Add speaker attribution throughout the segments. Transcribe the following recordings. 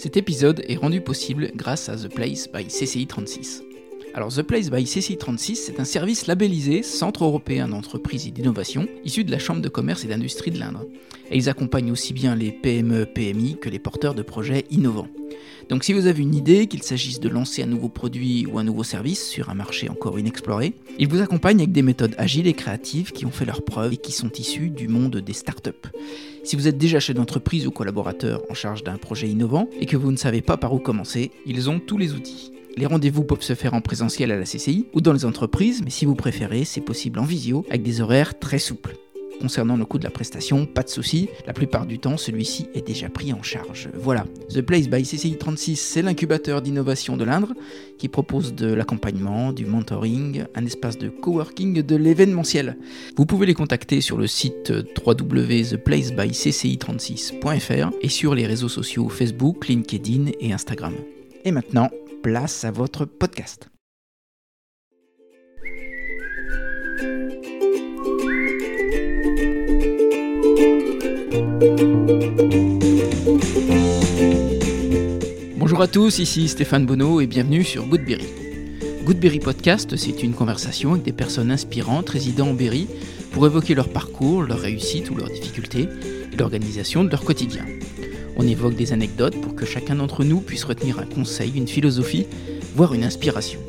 Speaker 1: Cet épisode est rendu possible grâce à The Place by CCI 36. Alors The Place by CCI 36, c'est un service labellisé Centre européen d'entreprise et d'innovation, issu de la Chambre de commerce et d'industrie de l'Indre. Et ils accompagnent aussi bien les PME, PMI que les porteurs de projets innovants. Donc si vous avez une idée, qu'il s'agisse de lancer un nouveau produit ou un nouveau service sur un marché encore inexploré, ils vous accompagnent avec des méthodes agiles et créatives qui ont fait leurs preuves et qui sont issues du monde des startups. Si vous êtes déjà chef d'entreprise ou collaborateur en charge d'un projet innovant et que vous ne savez pas par où commencer, ils ont tous les outils. Les rendez-vous peuvent se faire en présentiel à la CCI ou dans les entreprises, mais si vous préférez, c'est possible en visio avec des horaires très souples. Concernant le coût de la prestation, pas de souci, la plupart du temps celui-ci est déjà pris en charge. Voilà, The Place by CCI 36, c'est l'incubateur d'innovation de l'Indre qui propose de l'accompagnement, du mentoring, un espace de coworking, de l'événementiel. Vous pouvez les contacter sur le site www.theplacebycci36.fr et sur les réseaux sociaux Facebook, LinkedIn et Instagram. Et maintenant, place à votre podcast. Bonjour à tous, ici Stéphane Bonneau et bienvenue sur Goodberry. Goodberry Podcast, c'est une conversation avec des personnes inspirantes résidant en Berry pour évoquer leur parcours, leur réussite ou leurs difficultés et l'organisation de leur quotidien. On évoque des anecdotes pour que chacun d'entre nous puisse retenir un conseil, une philosophie, voire une inspiration.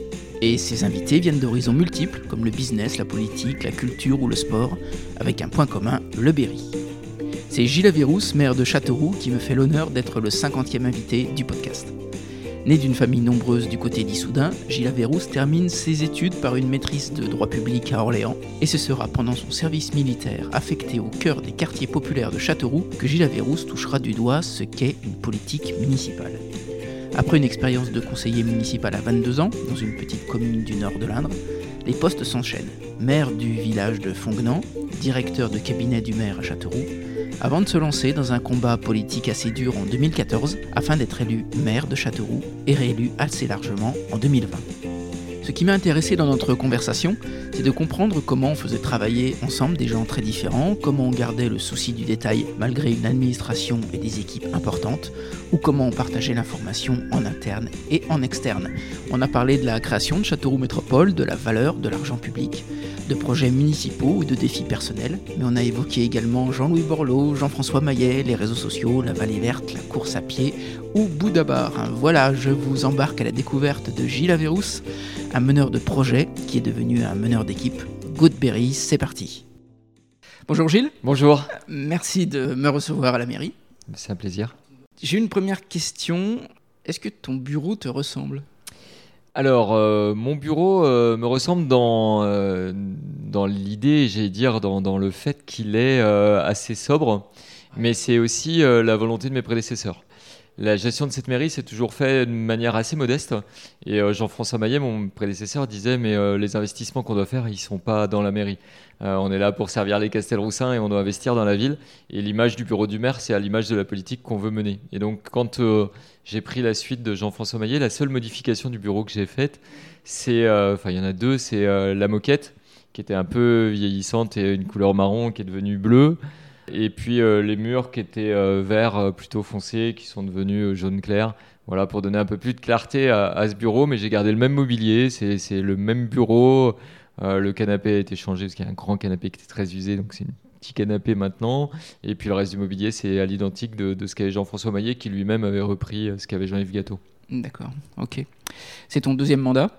Speaker 1: Et ces invités viennent d'horizons multiples comme le business, la politique, la culture ou le sport, avec un point commun, le Berry. C'est Gilles Avirous, maire de Châteauroux, qui me fait l'honneur d'être le 50e invité du podcast. Né d'une famille nombreuse du côté d'Issoudun, Gilles Averrousse termine ses études par une maîtrise de droit public à Orléans, et ce sera pendant son service militaire affecté au cœur des quartiers populaires de Châteauroux que Gilles Averrousse touchera du doigt ce qu'est une politique municipale. Après une expérience de conseiller municipal à 22 ans, dans une petite commune du nord de l'Indre, les postes s'enchaînent. Maire du village de Fonguenant, directeur de cabinet du maire à Châteauroux, avant de se lancer dans un combat politique assez dur en 2014 afin d'être élu maire de Châteauroux et réélu assez largement en 2020. Ce qui m'a intéressé dans notre conversation, c'est de comprendre comment on faisait travailler ensemble des gens très différents, comment on gardait le souci du détail malgré une administration et des équipes importantes, ou comment on partageait l'information en interne et en externe. On a parlé de la création de Châteauroux Métropole, de la valeur de l'argent public, de projets municipaux ou de défis personnels, mais on a évoqué également Jean-Louis Borloo, Jean-François Maillet, les réseaux sociaux, la vallée verte, la course à pied ou Boudabar. Voilà, je vous embarque à la découverte de Gilles Averrousse, un meneur de projet qui est devenu un meneur d'équipe. Goodberry, c'est parti. Bonjour Gilles.
Speaker 2: Bonjour.
Speaker 1: Merci de me recevoir à la mairie.
Speaker 2: C'est un plaisir.
Speaker 1: J'ai une première question. Est-ce que ton bureau te ressemble?
Speaker 2: Alors, euh, mon bureau euh, me ressemble dans, euh, dans l'idée, j'allais dire, dans, dans, le fait qu'il est assez sobre, mais c'est aussi la volonté de mes prédécesseurs. La gestion de cette mairie s'est toujours fait de manière assez modeste. Et Jean-François Maillet, mon prédécesseur, disait Mais les investissements qu'on doit faire, ils ne sont pas dans la mairie. on est là pour servir les Castelroussins et on doit investir dans la ville. Et l'image du bureau du maire, c'est à l'image de la politique qu'on veut mener. Et donc, quand j'ai pris la suite de Jean-François Maillet. La seule modification du bureau que j'ai faite, c'est, euh, enfin il y en a deux, c'est euh, la moquette qui était un peu vieillissante et une couleur marron qui est devenue bleue. Et puis euh, les murs qui étaient verts plutôt foncés, qui sont devenus jaune clair. Voilà, pour donner un peu plus de clarté à, ce bureau, mais j'ai gardé le même mobilier, c'est le même bureau. le canapé a été changé parce qu'il y a un grand canapé qui était très usé, donc c'est une petit canapé maintenant. Et puis le reste du mobilier, c'est à l'identique de, ce qu'avait Jean-François Maillet, qui lui-même avait repris euh, ce qu'avait Jean-Yves Gâteau.
Speaker 1: D'accord, ok. C'est ton deuxième mandat?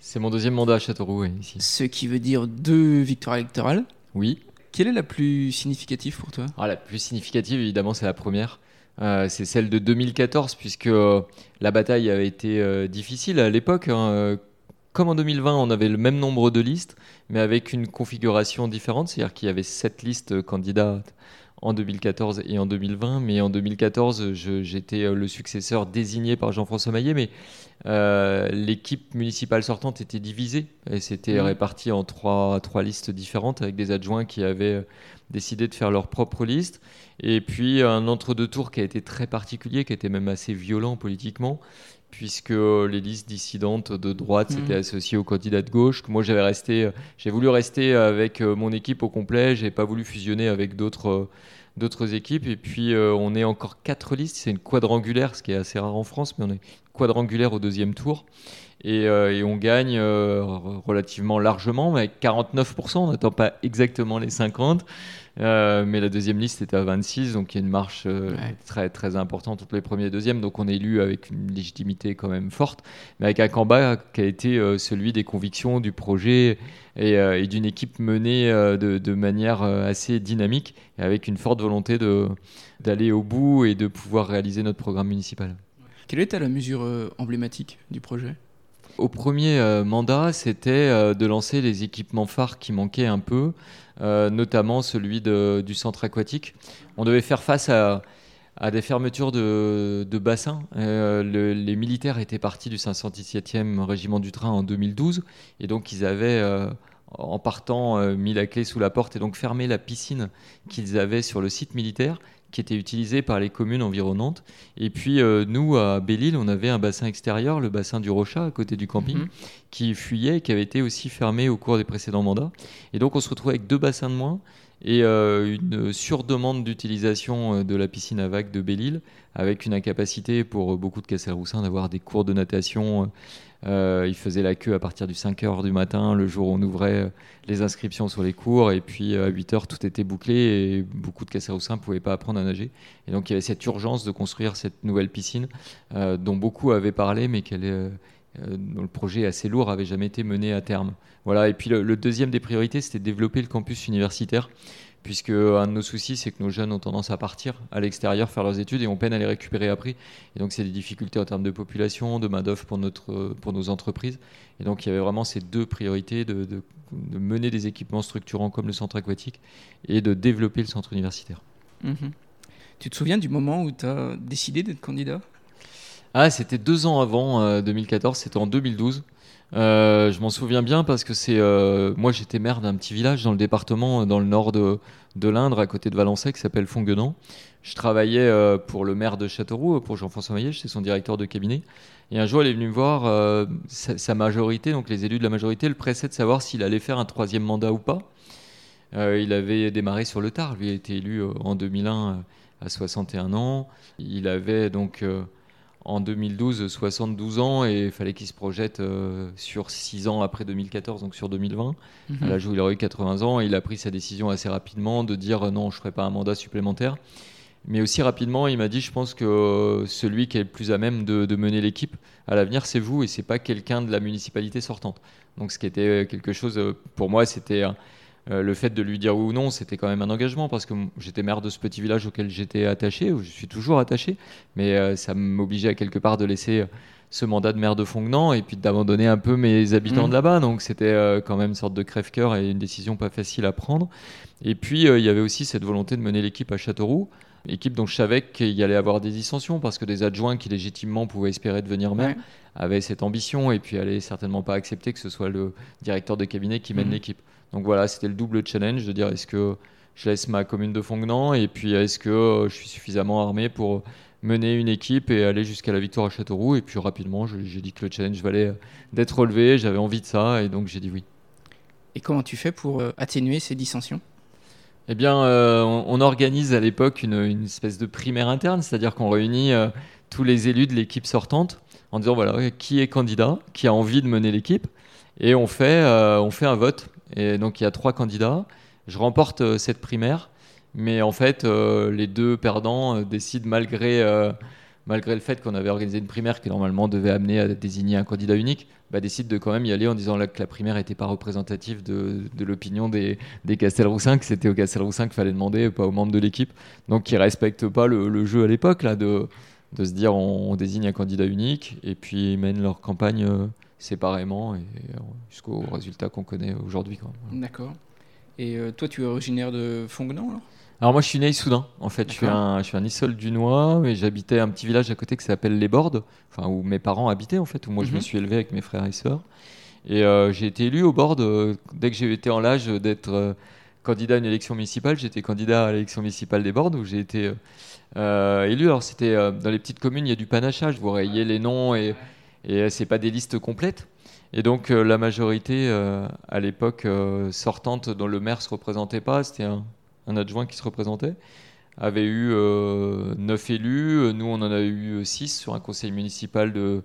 Speaker 2: C'est mon deuxième mandat à Châteauroux, ici.
Speaker 1: Ce qui veut dire deux victoires électorales
Speaker 2: Oui.
Speaker 1: Quelle est la plus significative pour toi?
Speaker 2: Ah, La plus significative, évidemment, c'est la première. Euh, c'est celle de 2014, puisque euh, la bataille avait été difficile à l'époque. Hein, comme en 2020, on avait le même nombre de listes, mais avec une configuration différente, c'est-à-dire qu'il y avait sept listes candidats en 2014 et en 2020, mais en 2014, j'étais euh, le successeur désigné par Jean-François Maillet, mais euh, l'équipe municipale sortante était divisée et c'était mmh. réparti en trois, trois listes différentes avec des adjoints qui avaient euh, décidé de faire leur propre liste. Et puis un entre-deux tours qui a été très particulier, qui était même assez violent politiquement, puisque les listes dissidentes de droite s'étaient mmh. associées aux candidats de gauche. Moi, j'avais resté, j'ai voulu rester avec euh, mon équipe au complet. J'ai pas voulu fusionner avec d'autres d'autres équipes. Et puis, on est encore quatre listes. C'est une quadrangulaire, ce qui est assez rare en France, mais on est quadrangulaire au deuxième tour. Et, et on gagne relativement largement, mais avec 49%. On n'attend pas exactement les 50%. Euh, mais la deuxième liste était à 26, donc il y a une marche euh, très, très importante entre les premiers et deuxièmes. Donc on est élu avec une légitimité quand même forte, mais avec un combat qui a été euh, celui des convictions, du projet et, d'une équipe menée de, de, manière assez dynamique et avec une forte volonté d'aller au bout et de pouvoir réaliser notre programme municipal.
Speaker 1: Quelle était la mesure emblématique du projet?
Speaker 2: Au premier mandat, c'était de lancer les équipements phares qui manquaient un peu, euh, notamment celui du centre aquatique. On devait faire face à, des fermetures de, bassins. Euh, les militaires étaient partis du 517e régiment du train en 2012 et donc ils avaient euh, en partant mis la clé sous la porte et donc fermé la piscine qu'ils avaient sur le site militaire qui était utilisé par les communes environnantes. Et puis euh, nous, à Belle-Île, on avait un bassin extérieur, le bassin du Rochat, à côté du camping, mhm. qui fuyait et qui avait été aussi fermé au cours des précédents mandats. Et donc on se retrouvait avec deux bassins de moins et euh, une surdemande d'utilisation euh, de la piscine à vagues de Belle-Île, avec une incapacité pour beaucoup de Castelroussins d'avoir des cours de natation euh, il faisait la queue à partir du 5h du matin, le jour où on ouvrait euh, les inscriptions sur les cours. Et puis à 8h, tout était bouclé et beaucoup de Casséroussins ne pouvaient pas apprendre à nager. Et donc il y avait cette urgence de construire cette nouvelle piscine euh, dont beaucoup avaient parlé, mais dont le projet assez lourd avait jamais été mené à terme. Voilà. Et puis le deuxième des priorités, c'était de développer le campus universitaire puisque un de nos soucis, c'est que nos jeunes ont tendance à partir à l'extérieur faire leurs études et on peine à les récupérer après. Et donc, c'est des difficultés en termes de population, de main-d'œuvre pour, pour nos entreprises. Et donc, il y avait vraiment ces deux priorités de, mener des équipements structurants comme le centre aquatique et de développer le centre universitaire.
Speaker 1: Mhm. Tu te souviens du moment où tu as décidé d'être candidat?
Speaker 2: Ah, c'était deux ans avant 2014, euh, c'était en 2012. Euh, je m'en souviens bien parce que c'est euh, moi j'étais maire d'un petit village dans le département dans le nord de, l'Indre à côté de Valençay qui s'appelle Fonguenan. Je travaillais euh, pour le maire de Châteauroux pour Jean-François Maillet, j'étais son directeur de cabinet. Et un jour, il est venu me voir, sa, majorité, donc les élus de la majorité, le pressaient de savoir s'il allait faire un troisième mandat ou pas. il avait démarré sur le tard, lui a été élu en 2001 à 61 ans. Il avait donc en 2012 72 ans et il fallait qu'il se projette euh, sur 6 ans après 2014, donc sur 2020. Mhm. À l'âge où il aurait eu 80 ans, il a pris sa décision assez rapidement de dire euh, non, je ne ferai pas un mandat supplémentaire. Mais aussi rapidement, il m'a dit je pense que euh, celui qui est le plus à même de, mener l'équipe à l'avenir, c'est vous et c'est pas quelqu'un de la municipalité sortante. Donc ce qui était quelque chose, pour moi, c'était euh, le fait de lui dire oui ou non, c'était quand même un engagement parce que j'étais maire de ce petit village auquel j'étais attaché, où je suis toujours attaché, mais euh, ça m'obligeait à quelque part de laisser euh, ce mandat de maire de Fontenay et puis d'abandonner un peu mes habitants mmh. de là-bas. Donc c'était quand même une sorte de crève-cœur et une décision pas facile à prendre. Et puis il y avait aussi cette volonté de mener l'équipe à Châteauroux, équipe dont je savais qu'il y allait avoir des dissensions parce que des adjoints qui légitimement pouvaient espérer devenir maire avaient cette ambition et puis allaient certainement pas accepter que ce soit le directeur de cabinet qui mène mmh. l'équipe. Donc voilà, c'était le double challenge de dire est-ce que je laisse ma commune de Fontenay et puis est-ce que euh, je suis suffisamment armé pour mener une équipe et aller jusqu'à la victoire à Châteauroux. Et puis rapidement, j'ai dit que le challenge valait euh, d'être relevé, j'avais envie de ça et donc j'ai dit oui.
Speaker 1: Et comment tu fais pour euh, atténuer ces dissensions?
Speaker 2: Eh bien, on, organise à l'époque une, espèce de primaire interne, c'est-à-dire qu'on réunit tous les élus de l'équipe sortante en disant voilà qui est candidat, qui a envie de mener l'équipe, et on fait, on fait un vote et donc il y a trois candidats. Je remporte euh, cette primaire, mais en fait, euh, les deux perdants euh, décident malgré, malgré le fait qu'on avait organisé une primaire qui normalement devait amener à désigner un candidat unique, bah, décident de quand même y aller en disant que la primaire n'était pas représentative de, l'opinion des, des Castelroussins, que c'était au Castelroussin qu'il fallait demander, pas aux membres de l'équipe. Donc ils respectent pas le, jeu à l'époque là de, de se dire on, désigne un candidat unique et puis ils mènent leur campagne séparément et euh, jusqu'au résultat qu'on connaît aujourd'hui.
Speaker 1: D'accord. Et euh, toi, tu es originaire de Fontenay alors?
Speaker 2: Alors moi je suis né à Issoudun, en fait je suis un, je suis un Issol du Noix, mais j'habitais un petit village à côté qui s'appelle Les Bordes, enfin où mes parents habitaient en fait, où moi je me mhm. suis élevé avec mes frères et sœurs. Et euh, j'ai été élu aux Bordes dès que j'ai été en l'âge d'être candidat à une élection municipale, j'étais candidat à l'élection municipale des Bordes où j'ai été élu. Alors c'était dans les petites communes, il y a du panachage, vous rayez les noms et et euh, c'est pas des listes complètes. Et donc euh, la majorité euh, à l'époque sortante dont le maire se représentait pas, c'était un, adjoint qui se représentait. avait eu euh, 9 élus. Nous, on en a eu 6 sur un conseil municipal de,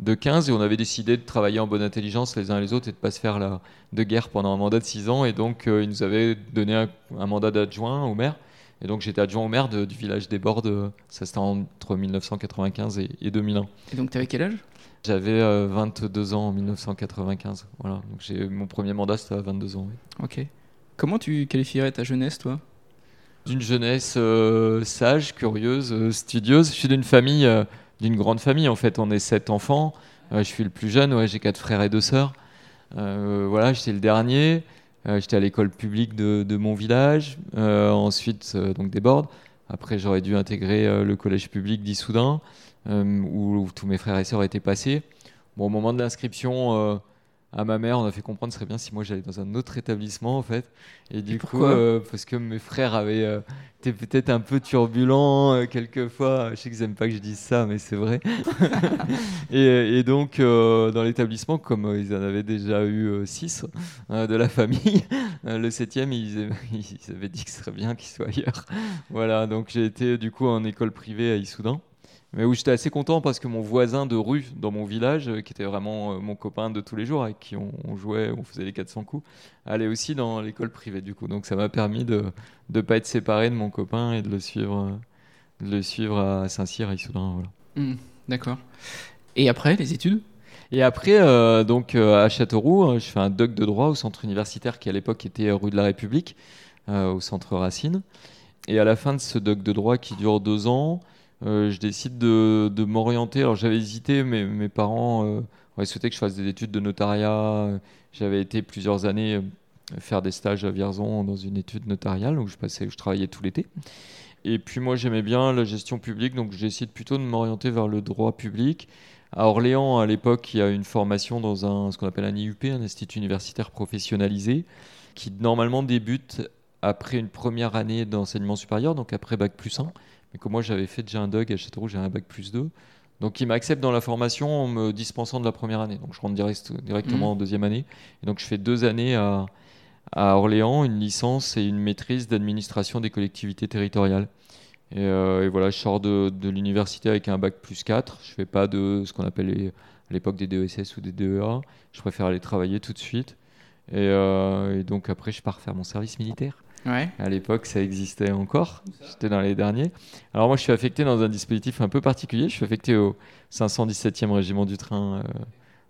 Speaker 2: de 15 et on avait décidé de travailler en bonne intelligence les uns les autres et de pas se faire la, de guerre pendant un mandat de 6 ans. Et donc, ils nous avaient donné un, mandat d'adjoint au maire. Et donc, j'étais adjoint au maire du village des Bordes. Ça, c'était entre 1995 et, et 2001.
Speaker 1: Et donc, t'avais quel âge?
Speaker 2: J'avais euh, 22 ans en 1995. Voilà. Donc, j'ai, mon premier mandat, c'était à 22 ans. oui.
Speaker 1: Ok. Comment tu qualifierais ta jeunesse, toi?
Speaker 2: D'une jeunesse euh, sage, curieuse, euh, studieuse. Je suis d'une famille, euh, d'une grande famille en fait. On est sept enfants. Euh, je suis le plus jeune. Ouais, j'ai quatre frères et deux sœurs. Euh, voilà, j'étais le dernier. Euh, j'étais à l'école publique de, de mon village. Euh, ensuite, euh, donc des Bordes. Après, j'aurais dû intégrer euh, le collège public d'Issoudun, euh, où, où tous mes frères et sœurs étaient passés. Bon, au moment de l'inscription euh, à ma mère, on a fait comprendre que ce serait bien si moi j'allais dans un autre établissement en fait. Et du coup, euh, parce que mes frères avaient euh, été peut-être un peu turbulents euh, quelquefois. Je sais qu'ils aiment pas que je dise ça, mais c'est vrai. et, et donc, euh, dans l'établissement, comme euh, ils en avaient déjà eu 6 de la famille, euh, le septième, ils, ils avaient dit que ce serait bien qu'il soit ailleurs. voilà, donc j'ai été du coup en école privée à Issoudun. Mais où j'étais assez content parce que mon voisin de rue dans mon village, euh, qui était vraiment euh, mon copain de tous les jours, avec qui on, on jouait, on faisait les 400 coups, allait aussi dans l'école privée du coup. Donc ça m'a permis de ne pas être séparé de mon copain et de le suivre, euh, de le suivre à Saint-Cyr, à Issoudun. Voilà.
Speaker 1: Hmm, D'accord. Et après, les études?
Speaker 2: Et après, euh, donc euh, à Châteauroux, je fais un doc de droit au centre universitaire qui à l'époque était rue de la République, euh, au centre Racine. Et à la fin de ce doc de droit qui dure deux ans, euh, je décide de, m'orienter. Alors j'avais hésité, mais mes parents euh, souhaité que je fasse des études de notariat. J'avais été plusieurs années euh, faire des stages à Vierzon dans une étude notariale où je passais, je travaillais tout l'été. Et puis moi j'aimais bien la gestion publique, donc j'ai essayé plutôt de m'orienter vers le droit public. À Orléans, à l'époque, il y a une formation dans un, ce qu'on appelle un IUP, un institut universitaire professionnalisé, qui normalement débute après une première année d'enseignement supérieur, donc après Bac plus 1. Mais comme moi j'avais fait déjà un DUG à Châteauroux, j'ai un Bac plus 2. Donc il m'accepte dans la formation en me dispensant de la première année. Donc je rentre direct- directement en deuxième année. Et donc je fais deux années à, à Orléans, une licence et une maîtrise d'administration des collectivités territoriales. Et, euh, et voilà, je sors de, de l'université avec un bac plus 4. Je fais pas de ce qu'on appelle les- à l'époque des DESS ou des DEA. Je préfère aller travailler tout de suite. Et, euh, et donc après, je pars faire mon service militaire. À l'époque, ça existait encore. J'étais dans les derniers. Alors moi, je suis affecté dans un dispositif un peu particulier. Je suis affecté au 517e régiment du train, euh,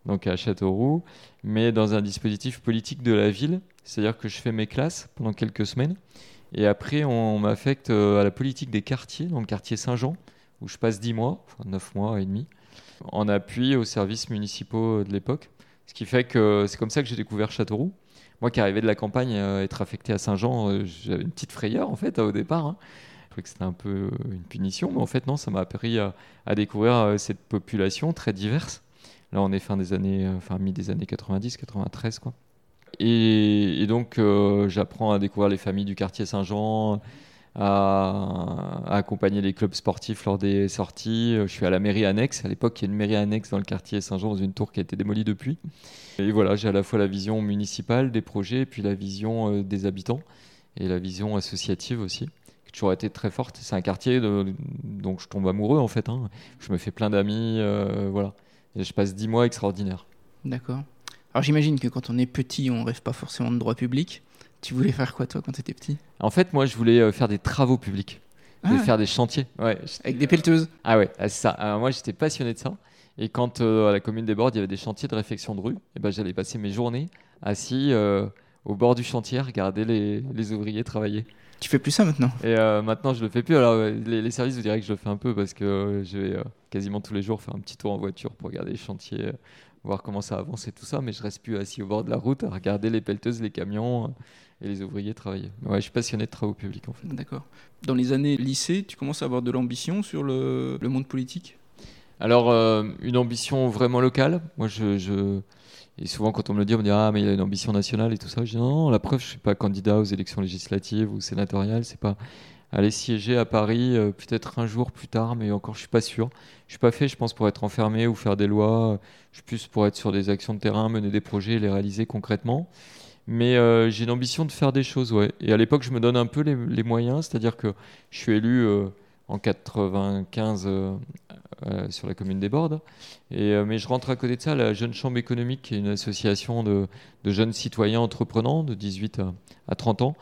Speaker 2: donc à Châteauroux, mais dans un dispositif politique de la ville. C'est-à-dire que je fais mes classes pendant quelques semaines. Et après, on, m'affecte euh, à la politique des quartiers, dans le quartier Saint-Jean, où je passe 10 mois, enfin 9 mois et demi, en appui aux services municipaux de l'époque. Ce qui fait que c'est comme ça que j'ai découvert Châteauroux. Moi qui arrivais de la campagne, euh, être affecté à Saint-Jean, euh, j'avais une petite frayeur en fait au départ. hein. Je trouvais que c'était un peu euh, une punition, mais en fait non, ça m'a appris à, découvrir cette population très diverse. Là, on est fin des années, enfin mi des années 90, 93 quoi. Et, donc j'apprends à découvrir les familles du quartier Saint-Jean, à, accompagner les clubs sportifs lors des sorties. Je suis à la mairie annexe. À l'époque, il y a une mairie annexe dans le quartier Saint-Jean, dans une tour qui a été démolie depuis. Et voilà, j'ai à la fois la vision municipale des projets, et puis la vision euh, des habitants, et la vision associative aussi, qui a toujours été très forte. C'est un quartier de- dont je tombe amoureux en fait. hein. Je me fais plein d'amis, euh, voilà. Et je passe dix mois extraordinaires.
Speaker 1: D'accord. Alors j'imagine que quand on est petit, on rêve pas forcément de droit public. Tu voulais faire quoi toi quand tu étais petit?
Speaker 2: En fait, moi, je voulais euh, faire des travaux publics.
Speaker 1: Ah.
Speaker 2: faire des chantiers. Ouais,
Speaker 1: Avec des pelleteuses
Speaker 2: Ah ouais, ah, c'est ça. Alors moi, j'étais passionné de ça. Et quand euh, à la commune des Bordes, il y avait des chantiers de réfection de rue, et ben, j'allais passer mes journées assis euh, au bord du chantier, regarder les, les ouvriers travailler.
Speaker 1: Tu fais plus ça maintenant?
Speaker 2: Et euh, maintenant, je le fais plus. Alors, euh, les, les services, vous direz que je le fais un peu parce que euh, je vais euh, quasiment tous les jours faire un petit tour en voiture pour regarder les chantiers, euh, voir comment ça avance et tout ça. Mais je reste plus assis au bord de la route à regarder les pelleteuses, les camions euh, et les ouvriers travailler. Ouais, je suis passionné de travaux publics en fait.
Speaker 1: D'accord. Dans les années lycée, tu commences à avoir de l'ambition sur le, le monde politique?
Speaker 2: Alors, euh, une ambition vraiment locale. Moi, je, je- Et souvent, quand on me le dit, on me dit Ah, mais il a une ambition nationale et tout ça. Je dis Non, non, la preuve, je ne suis pas candidat aux élections législatives ou sénatoriales. C'est pas aller siéger à Paris, euh, peut-être un jour plus tard, mais encore, je suis pas sûr. Je suis pas fait, je pense, pour être enfermé ou faire des lois. Je suis plus pour être sur des actions de terrain, mener des projets et les réaliser concrètement. Mais euh, j'ai l'ambition de faire des choses, ouais. Et à l'époque, je me donne un peu les, moyens, c'est-à-dire que je suis élu euh, en 95 sur la commune des Bordes. Et, mais je rentre à côté de ça à la Jeune Chambre économique, qui est une association de, jeunes citoyens entreprenants de 18 à, 30 ans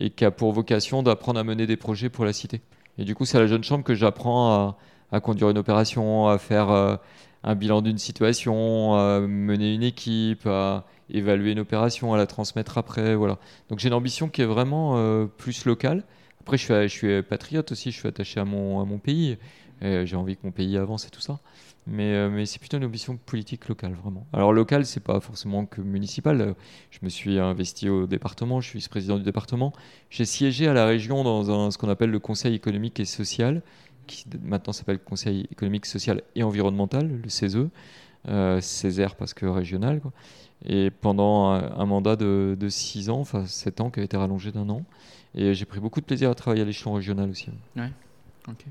Speaker 2: et qui a pour vocation d'apprendre à mener des projets pour la cité. Et du coup, c'est à la Jeune Chambre que j'apprends à, conduire une opération, à faire un bilan d'une situation, à mener une équipe, à évaluer une opération, à la transmettre après. Voilà. Donc j'ai une ambition qui est vraiment euh, plus locale. Après, je suis, patriote aussi, je suis attaché à mon, pays. J'ai envie que mon pays avance et tout ça. Mais, euh, c'est plutôt une ambition politique locale, vraiment. Alors, local, c'est pas forcément que municipal. Je me suis investi au département, je suis vice-président du département. J'ai siégé à la région dans ce qu'on appelle le Conseil économique et social, qui maintenant s'appelle le Conseil économique, social et environnemental, le CESE. Euh, Césaire parce que régional. Quoi. Et pendant un, mandat de, 6 ans, enfin 7 ans, qui a été rallongé d'un an. Et j'ai pris beaucoup de plaisir à travailler à l'échelon régional aussi.
Speaker 1: Ouais, ok.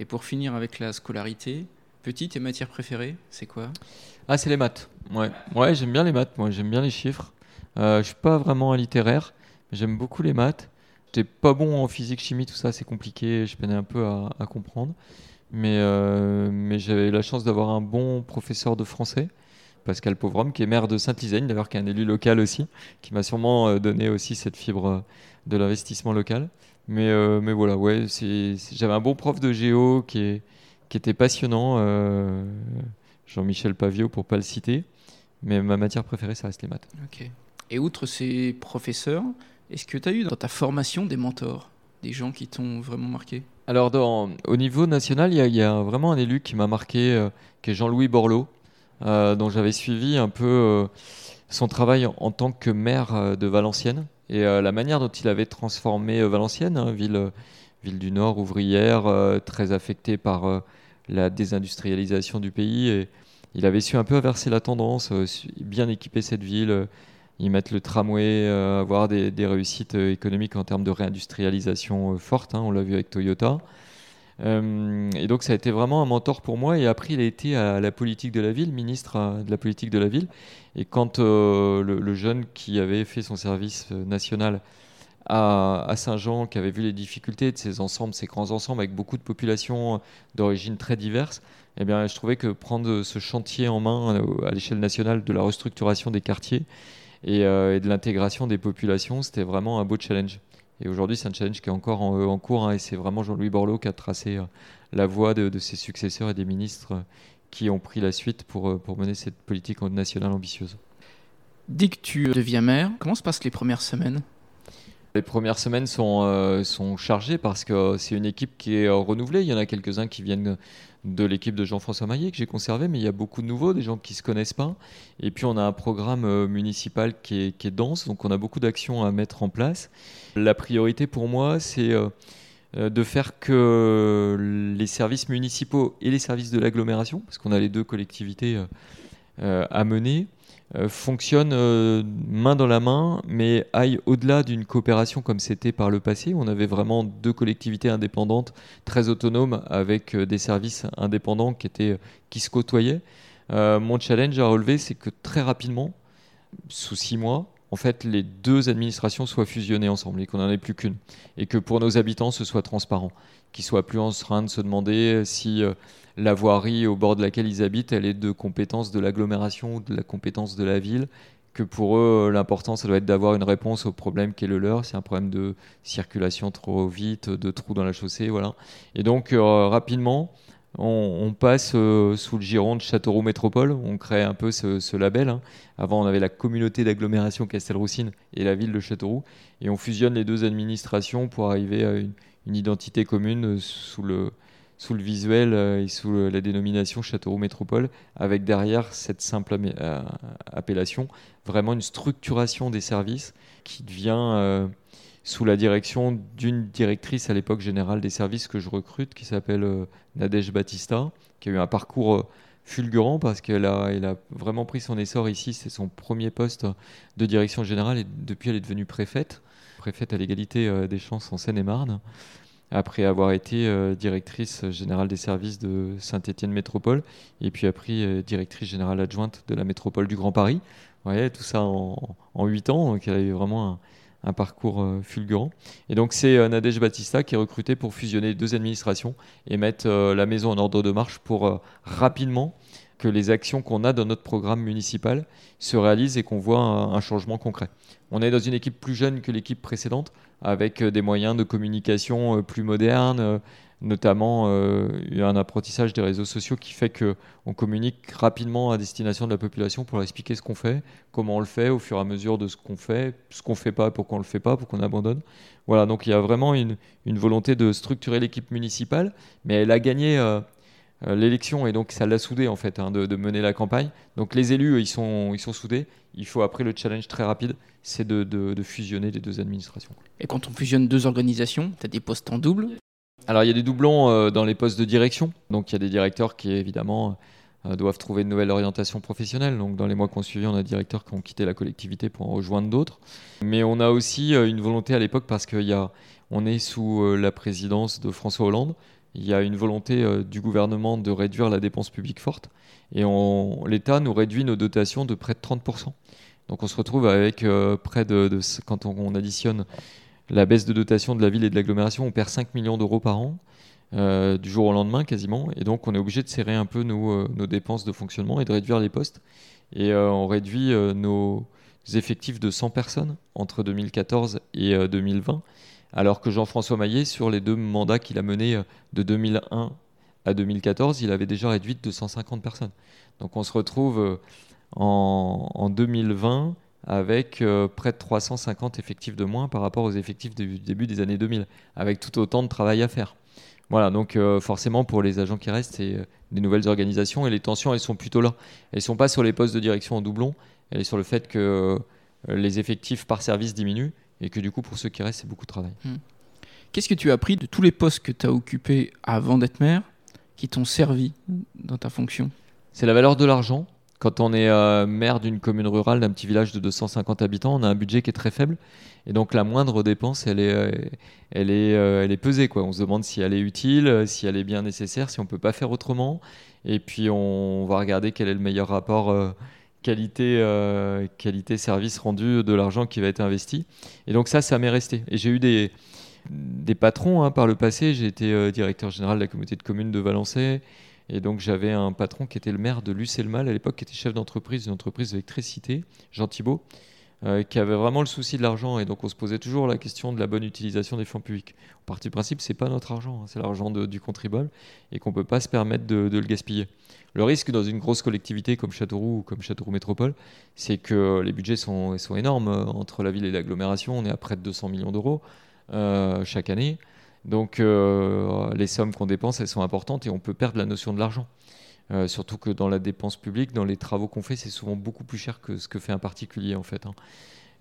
Speaker 1: Et pour finir avec la scolarité, petite et matière préférée, c'est quoi?
Speaker 2: Ah, c'est les maths. Ouais, ouais j'aime bien les maths, moi, j'aime bien les chiffres. Euh, je suis pas vraiment un littéraire, mais j'aime beaucoup les maths. J'étais pas bon en physique, chimie, tout ça, c'est compliqué, je peinais un peu à, comprendre. Mais, euh, mais j'avais la chance d'avoir un bon professeur de français Pascal Pauvrom, qui est maire de Sainte-Lisagne, d'ailleurs, qui est un élu local aussi, qui m'a sûrement euh, donné aussi cette fibre euh, de l'investissement local. Mais, euh, mais voilà, ouais, j'avais un bon prof de géo qui, est, qui était passionnant, Jean-Michel Pavio pour pas le citer. Mais ma matière préférée, ça reste les maths.
Speaker 1: Ok. Et outre ces professeurs, est-ce que tu as eu dans ta formation des mentors, des gens qui t'ont vraiment marqué?
Speaker 2: Alors, au niveau national, il y, a vraiment un élu qui m'a marqué, qui est Jean-Louis Borloo, euh, dont j'avais suivi un peu euh, son travail en, tant que maire euh, de Valenciennes et la manière dont il avait transformé Valenciennes, hein, ville, ville du Nord ouvrière, très affectée par la désindustrialisation du pays. Il avait su un peu inverser la tendance, bien équiper cette ville, y mettre le tramway, avoir des, réussites économiques en termes de réindustrialisation forte. Hein, on l'a vu avec Toyota. Euh, et donc ça a été vraiment un mentor pour moi. Et après, il a été à la politique de la ville, ministre euh, de la politique de la ville. Et quand euh, le, jeune qui avait fait son service national à, Saint-Jean, qui avait vu les difficultés de ces ensembles, ces grands ensembles avec beaucoup de populations d'origine très diverses, eh bien, je trouvais que prendre ce chantier en main à l'échelle nationale de la restructuration des quartiers et, et de l'intégration des populations, c'était vraiment un beau challenge. Et aujourd'hui, c'est un challenge qui est encore en, euh, cours. Hein, et c'est vraiment Jean-Louis Borloo qui a tracé euh, la voie de, ses successeurs et des ministres euh, qui ont pris la suite pour mener cette politique nationale ambitieuse.
Speaker 1: Dès que tu deviens maire, comment se passent les premières semaines?
Speaker 2: Les premières semaines sont, sont chargées parce que c'est une équipe qui est renouvelée. Il y en a quelques-uns qui viennent de l'équipe de Jean-François Maillet que j'ai conservé, mais il y a beaucoup de nouveaux, des gens qui ne se connaissent pas. Et puis on a un programme euh, municipal qui est, qui est dense, donc on a beaucoup d'actions à mettre en place. La priorité pour moi, c'est euh, euh, de faire que les services municipaux et les services de l'agglomération, parce qu'on a les deux collectivités à mener, euh, fonctionne euh, main dans la main, mais aille au-delà d'une coopération comme c'était par le passé. On avait vraiment deux collectivités indépendantes, très autonomes, avec euh, des services indépendants qui, étaient, qui se côtoyaient. mon challenge à relever, c'est que très rapidement, sous six mois, en fait, les deux administrations soient fusionnées ensemble et qu'on n'en ait plus qu'une. Et que pour nos habitants, ce soit transparent. Qu'ils soient plus en train de se demander si la voirie au bord de laquelle ils habitent, elle est de compétence de l'agglomération ou de la compétence de la ville, que pour eux, l'important, ça doit être d'avoir une réponse au problème qui est le leur. C'est un problème de circulation trop vite, de trous dans la chaussée, voilà. Et donc, euh, rapidement, on, passe euh, sous le giron de Châteauroux Métropole. On crée un peu ce, label. Hein. Avant, on avait la communauté d'agglomération Castelroussine et la ville de Châteauroux. Et on fusionne les deux administrations pour arriver à une identité commune sous le, sous le visuel euh, et sous la dénomination Châteauroux Métropole, avec derrière cette simple euh, appellation, vraiment une structuration des services qui devient euh, sous la direction d'une directrice à l'époque générale des services que je recrute, qui s'appelle Nadège Batista, qui a eu un parcours fulgurant parce qu'elle a, vraiment pris son essor ici. C'est son premier poste de direction générale et depuis elle est devenue préfète, préfète à l'égalité des chances en Seine-et-Marne. Après avoir été euh, directrice générale des services de Saint-Étienne Métropole, et puis après directrice générale adjointe de la métropole du Grand Paris. Voyez, tout ça en, en 8 ans, donc elle a eu vraiment un, parcours fulgurant. Et donc c'est Nadège Batista qui est recruté pour fusionner les deux administrations et mettre la maison en ordre de marche pour rapidement que les actions qu'on a dans notre programme municipal se réalisent et qu'on voit un, changement concret. On est dans une équipe plus jeune que l'équipe précédente, avec euh, des moyens de communication euh, plus modernes, euh, notamment un apprentissage des réseaux sociaux qui fait qu'on communique rapidement à destination de la population pour leur expliquer ce qu'on fait, comment on le fait au fur et à mesure de ce qu'on fait, ce qu'on ne fait pas, pourquoi on ne le fait pas, pourquoi on abandonne. Voilà, donc il y a vraiment une, volonté de structurer l'équipe municipale, mais elle a gagné l'élection et donc ça l'a soudé en fait hein, de, mener la campagne. Donc les élus ils sont, ils sont soudés. Il faut après le challenge très rapide, c'est de, de, fusionner les deux administrations.
Speaker 1: Et quand on fusionne deux organisations, tu as des postes en double?
Speaker 2: Alors il y a des doublons euh, dans les postes de direction. Donc il y a des directeurs qui évidemment euh, doivent trouver une nouvelle orientation professionnelle. Donc dans les mois qu'on suivi, on a des directeurs qui ont quitté la collectivité pour en rejoindre d'autres. Mais on a aussi une volonté à l'époque parce qu'on est sous la présidence de François Hollande il y a une volonté euh, du gouvernement de réduire la dépense publique forte et l'État nous réduit nos dotations de près de 30%. Donc on se retrouve avec euh, près de, quand on, additionne la baisse de dotation de la ville et de l'agglomération, on perd 5 millions d'euros par an. Euh, du jour au lendemain quasiment, et donc on est obligé de serrer un peu nos, nos, dépenses de fonctionnement et de réduire les postes. Et on réduit nos effectifs de 100 personnes entre 2014 et 2020 alors que Jean-François Maillet, sur les deux mandats qu'il a menés euh, de 2001 à 2014, il avait déjà réduit de 150 personnes. Donc on se retrouve euh, en, 2020 avec euh, près de 350 effectifs de moins par rapport aux effectifs du début des années 2000, avec tout autant de travail à faire. Voilà, donc forcément pour les agents qui restent, c'est des nouvelles organisations et les tensions, elles sont plutôt là. Elles ne sont pas sur les postes de direction en doublon, elles sont sur le fait que les effectifs par service diminuent et que du coup, pour ceux qui restent, c'est beaucoup de travail. Hmm.
Speaker 1: Qu'est-ce que tu as appris de tous les postes que tu as occupés avant d'être maire qui t'ont servi dans ta fonction?
Speaker 2: C'est la valeur de l'argent. Quand on est euh, maire d'une commune rurale, d'un petit village de 250 habitants, on a un budget qui est très faible. Et donc la moindre dépense, elle est, euh, elle est, euh, elle est pesée. Quoi. On se demande si elle est utile, si elle est bien nécessaire, si on ne peut pas faire autrement. Et puis on va regarder quel est le meilleur rapport qualité, euh, qualité service rendu de l'argent qui va être investi. Et donc ça, ça m'est resté. Et j'ai eu des, patrons hein, par le passé. J'ai été euh, directeur général de la communauté de communes de Valençay. Et donc j'avais un patron qui était le maire de Lucé-le-Mal à l'époque, qui était chef d'entreprise, d'une entreprise d'électricité, Jean Thibault. Euh, qui avait vraiment le souci de l'argent. Et donc, on se posait toujours la question de la bonne utilisation des fonds publics. Au parti du principe, c'est pas notre argent, hein, c'est l'argent du contribuable et qu'on peut pas se permettre de, le gaspiller. Le risque dans une grosse collectivité comme Châteauroux ou comme Châteauroux Métropole, c'est que les budgets sont, sont énormes. Entre la ville et l'agglomération, on est à près de 200 millions d'euros euh, chaque année. Donc, euh, les sommes qu'on dépense, elles sont importantes et on peut perdre la notion de l'argent. Euh, surtout que dans la dépense publique, dans les travaux qu'on fait, c'est souvent beaucoup plus cher que ce que fait un particulier en fait, hein,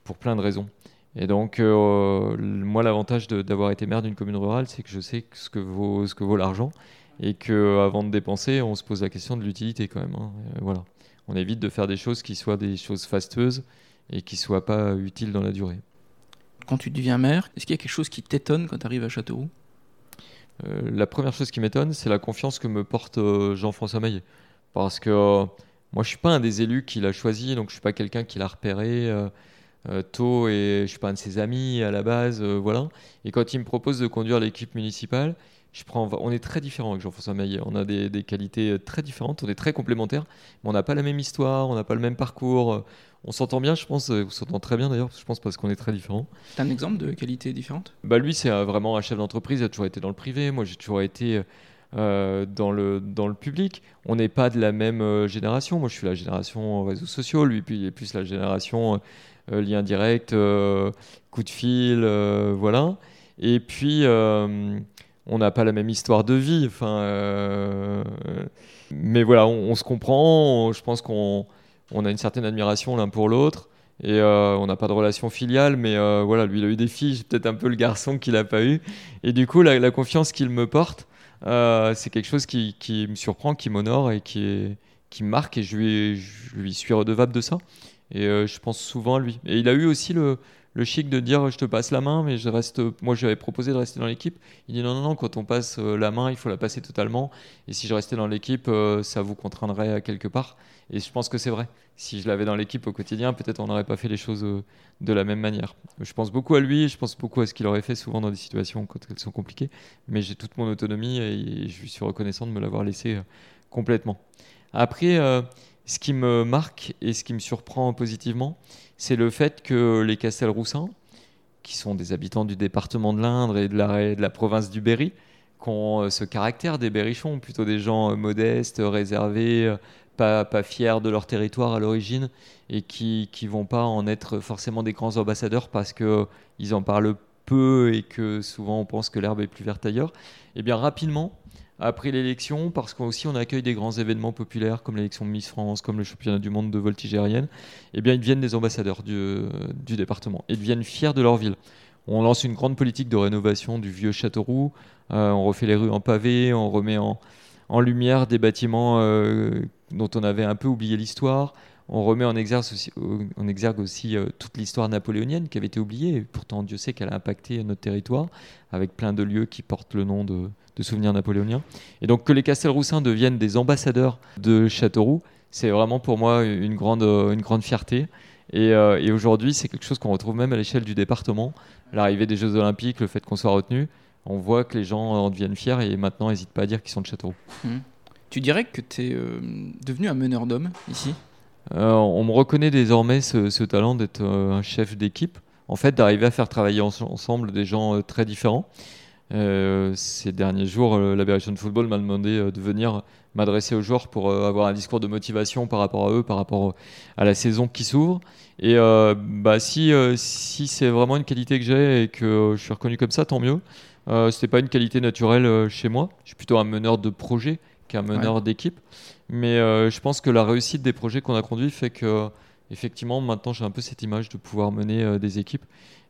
Speaker 2: pour plein de raisons. Et donc, euh, moi, l'avantage d'avoir été maire d'une commune rurale, c'est que je sais ce que vaut, l'argent et qu'avant de dépenser, on se pose la question de l'utilité quand même. Hein. Euh, voilà. On évite de faire des choses qui soient des choses fasteuses et qui ne soient pas utiles dans la durée.
Speaker 1: Quand tu deviens maire, est-ce qu'il y a quelque chose qui t'étonne quand tu arrives à Châteauroux?
Speaker 2: Euh, la première chose qui m'étonne, c'est la confiance que me porte euh, Jean-François Maillet. Parce que euh, moi, je suis pas un des élus qu'il a choisi, donc je suis pas quelqu'un qui l'a repéré tôt et je suis pas un de ses amis à la base, voilà. Et quand il me propose de conduire l'équipe municipale, je prends, on est très différents avec Jean-François Maillet. On a des, des, qualités très différentes, on est très complémentaires, mais on n'a pas la même histoire, on n'a pas le même parcours. On s'entend bien, je pense. On s'entend très bien d'ailleurs, je pense, parce qu'on est très différents.
Speaker 1: T'as un exemple de qualité différente
Speaker 2: Bah lui, c'est vraiment un chef d'entreprise. Il a toujours été dans le privé. Moi, j'ai toujours été euh, dans le dans le public. On n'est pas de la même euh, génération. Moi, je suis la génération réseaux sociaux. Lui, puis il est plus la génération euh, lien direct, coup de fil, voilà. Et puis. On n'a pas la même histoire de vie, enfin, mais voilà, on se comprend. Je pense qu'on on a une certaine admiration l'un pour l'autre. Et euh, on n'a pas de relation filiale, mais euh, voilà, lui, il a eu des filles, j'ai peut-être un peu le garçon qu'il n'a pas eu. Et du coup, la, confiance qu'il me porte, euh, c'est quelque chose qui, me surprend, qui m'honore et qui, me marque. Et je je lui suis redevable de ça. Et je pense souvent à lui. Et il a eu aussi le, le chic de dire je te passe la main, mais je reste. Moi, j'avais proposé de rester dans l'équipe. Il dit non, non, non, quand on passe euh, la main, il faut la passer totalement. Et si je restais dans l'équipe, euh, ça vous contraindrait à quelque part. Et je pense que c'est vrai. Si je l'avais dans l'équipe au quotidien, peut-être on n'aurait pas fait les choses euh, de la même manière. Je pense beaucoup à lui, je pense beaucoup à ce qu'il aurait fait souvent dans des situations quand elles sont compliquées. Mais j'ai toute mon autonomie et je suis reconnaissant de me l'avoir laissé complètement. Après, ce qui me marque et ce qui me surprend positivement, c'est le fait que les Castelroussins, qui sont des habitants du département de l'Indre et de la, province du Berry, qui ont euh, ce caractère des berrichons, plutôt des gens euh, modestes, réservés, euh, pas, pas fiers de leur territoire à l'origine, et qui ne vont pas en être forcément des grands ambassadeurs parce qu'ils en parlent peu et que souvent on pense que l'herbe est plus verte ailleurs, eh bien rapidement, après l'élection, parce qu'aussi on accueille des grands événements populaires comme l'élection de Miss France, comme le championnat du monde de voltige aérienne, eh bien ils deviennent des ambassadeurs du, du département. Et deviennent fiers de leur ville. On lance une grande politique de rénovation du vieux Châteauroux, euh, on refait les rues en pavé, on remet en, lumière des bâtiments euh, dont on avait un peu oublié l'histoire, on remet en exergue aussi, aussi euh, toute l'histoire napoléonienne qui avait été oubliée, pourtant Dieu sait qu'elle a impacté notre territoire, avec plein de lieux qui portent le nom de, de souvenirs napoléoniens. Et donc que les Castelroussins deviennent des ambassadeurs de Châteauroux, c'est vraiment pour moi une grande, une grande fierté. Et, euh, et aujourd'hui, c'est quelque chose qu'on retrouve même à l'échelle du département. L'arrivée des Jeux Olympiques, le fait qu'on soit retenu, on voit que les gens en deviennent fiers et maintenant n'hésitent pas à dire qu'ils sont de Châteauroux.
Speaker 1: Mmh. Tu dirais que tu es euh, devenu un meneur d'hommes ici?
Speaker 2: Euh, On me reconnaît désormais ce, ce talent d'être un chef d'équipe. En fait, d'arriver à faire travailler ensemble des gens très différents. Euh, ces derniers jours, euh, l'Aberration Football m'a demandé euh, de venir m'adresser aux joueurs pour avoir un discours de motivation par rapport à eux, par rapport à la saison qui s'ouvre. Et bah, si, si c'est vraiment une qualité que j'ai et que je suis reconnu comme ça, tant mieux. Euh, Ce n'est pas une qualité naturelle chez moi. Je suis plutôt un meneur de projet qu'un meneur d'équipe. Mais je pense que la réussite des projets qu'on a conduits fait que, effectivement, maintenant j'ai un peu cette image de pouvoir mener des équipes.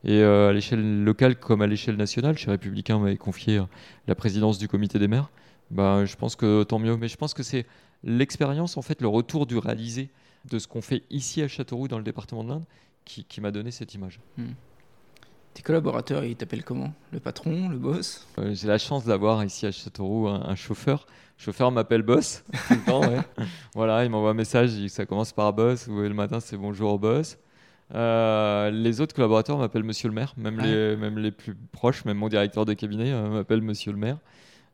Speaker 2: Et euh, à l'échelle locale comme à l'échelle nationale, chez Républicain m'avait confié euh, la présidence du comité des maires. Ben, je pense que tant mieux. Mais je pense que c'est l'expérience, en fait, le retour du réalisé de ce qu'on fait ici à Châteauroux, dans le département de l'Inde, qui, qui m'a donné cette image. Hmm.
Speaker 1: Tes collaborateurs, ils t'appellent comment? Le patron, le boss?
Speaker 2: Euh, J'ai la chance d'avoir ici à Châteauroux un, chauffeur. Le chauffeur m'appelle boss tout le temps. Ouais. voilà, il m'envoie un message, il dit que ça commence par boss, ou le matin c'est bonjour boss. Euh, les autres collaborateurs m'appellent Monsieur le maire, même, les, même les plus proches, même mon directeur de cabinet euh, m'appelle Monsieur le maire.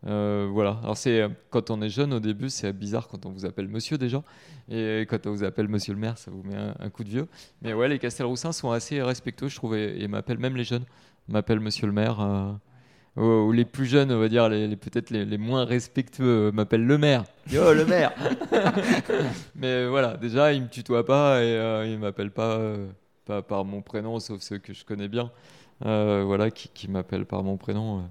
Speaker 2: Euh, voilà. Alors c'est quand on est jeune au début, c'est bizarre quand on vous appelle Monsieur déjà, et quand on vous appelle Monsieur le maire, ça vous met un, coup de vieux. Mais ouais, les Castelroussins sont assez respectueux, je trouve, et, m'appellent même les jeunes m'appellent Monsieur le maire. Ou, les plus jeunes, on va dire, les, peut-être les, moins respectueux m'appellent le maire. Yo, le maire Mais voilà, déjà, ils me tutoient pas et ils m'appellent pas pas par mon prénom, sauf ceux que je connais bien, euh, voilà, qui, qui m'appellent par mon prénom, euh,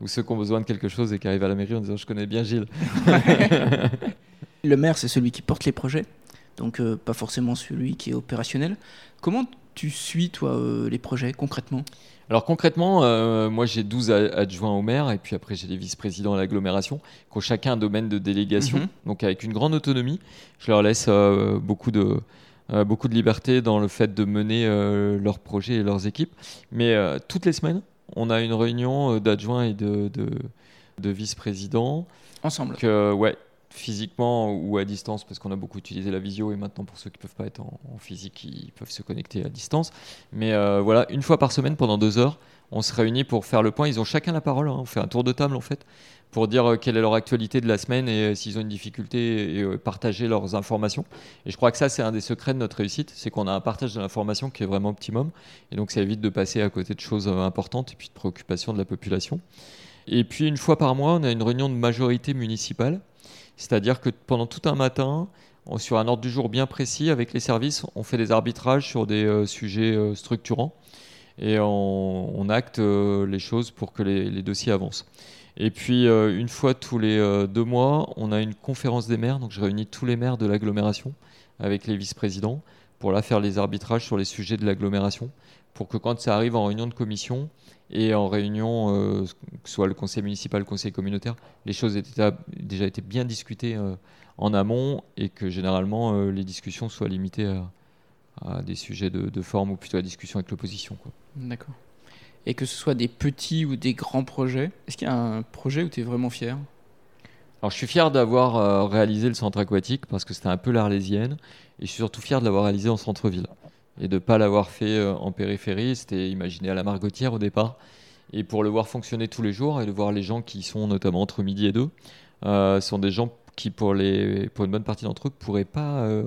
Speaker 2: ou ceux qui ont besoin de quelque chose et qui arrivent à la mairie en disant je connais bien Gilles.
Speaker 1: le maire, c'est celui qui porte les projets, donc euh, pas forcément celui qui est opérationnel. Comment tu suis, toi, les projets concrètement?
Speaker 2: Alors concrètement, moi j'ai 12 adjoints au maire et puis après j'ai des vice-présidents à l'agglomération qui ont chacun un domaine de délégation, mhm. donc avec une grande autonomie. Je leur laisse beaucoup de, beaucoup de liberté dans le fait de mener euh, leurs projets et leurs équipes. Mais euh, toutes les semaines, on a une réunion d'adjoints et de, de, vice-présidents.
Speaker 1: Ensemble
Speaker 2: que, Ouais, physiquement ou à distance, parce qu'on a beaucoup utilisé la visio et maintenant pour ceux qui ne peuvent pas être en, physique, ils peuvent se connecter à distance. Mais voilà, une fois par semaine pendant deux heures, on se réunit pour faire le point. Ils ont chacun la parole, hein. on fait un tour de table en fait pour dire euh, quelle est leur actualité de la semaine et euh, s'ils ont une difficulté et euh, partager leurs informations. Et je crois que ça, c'est un des secrets de notre réussite, c'est qu'on a un partage de l'information qui est vraiment optimum. Et donc, ça évite de passer à côté de choses importantes et puis de préoccupations de la population. Et puis, une fois par mois, on a une réunion de majorité municipale. C'est-à-dire que pendant tout un matin, sur un ordre du jour bien précis, avec les services, on fait des arbitrages sur des sujets structurants et on, acte les choses pour que les dossiers avancent. Et puis, euh, une fois tous les euh, deux mois, on a une conférence des maires. Donc, je réunis tous les maires de l'agglomération avec les vice-présidents pour là faire les arbitrages sur les sujets de l'agglomération. Pour que quand ça arrive en réunion de commission et en réunion, euh, que ce soit le conseil municipal, le conseil communautaire, les choses aient déjà été bien discutées en amont et que généralement les discussions soient limitées à des sujets de, forme ou plutôt à discussion avec l'opposition.
Speaker 1: D'accord. Et que ce soit des petits ou des grands projets, est-ce qu'il y a un projet où tu es vraiment fier?
Speaker 2: Alors je suis fier d'avoir euh, réalisé le centre aquatique parce que c'était un peu l'arlésienne et je suis surtout fier de l'avoir réalisé en centre-ville et de ne pas l'avoir fait euh, en périphérie. C'était imaginé à la Margotière au départ et pour le voir fonctionner tous les jours et de voir les gens qui sont notamment entre midi et deux euh, sont des gens qui pour, les, pour une bonne partie d'entre eux pourraient pas euh,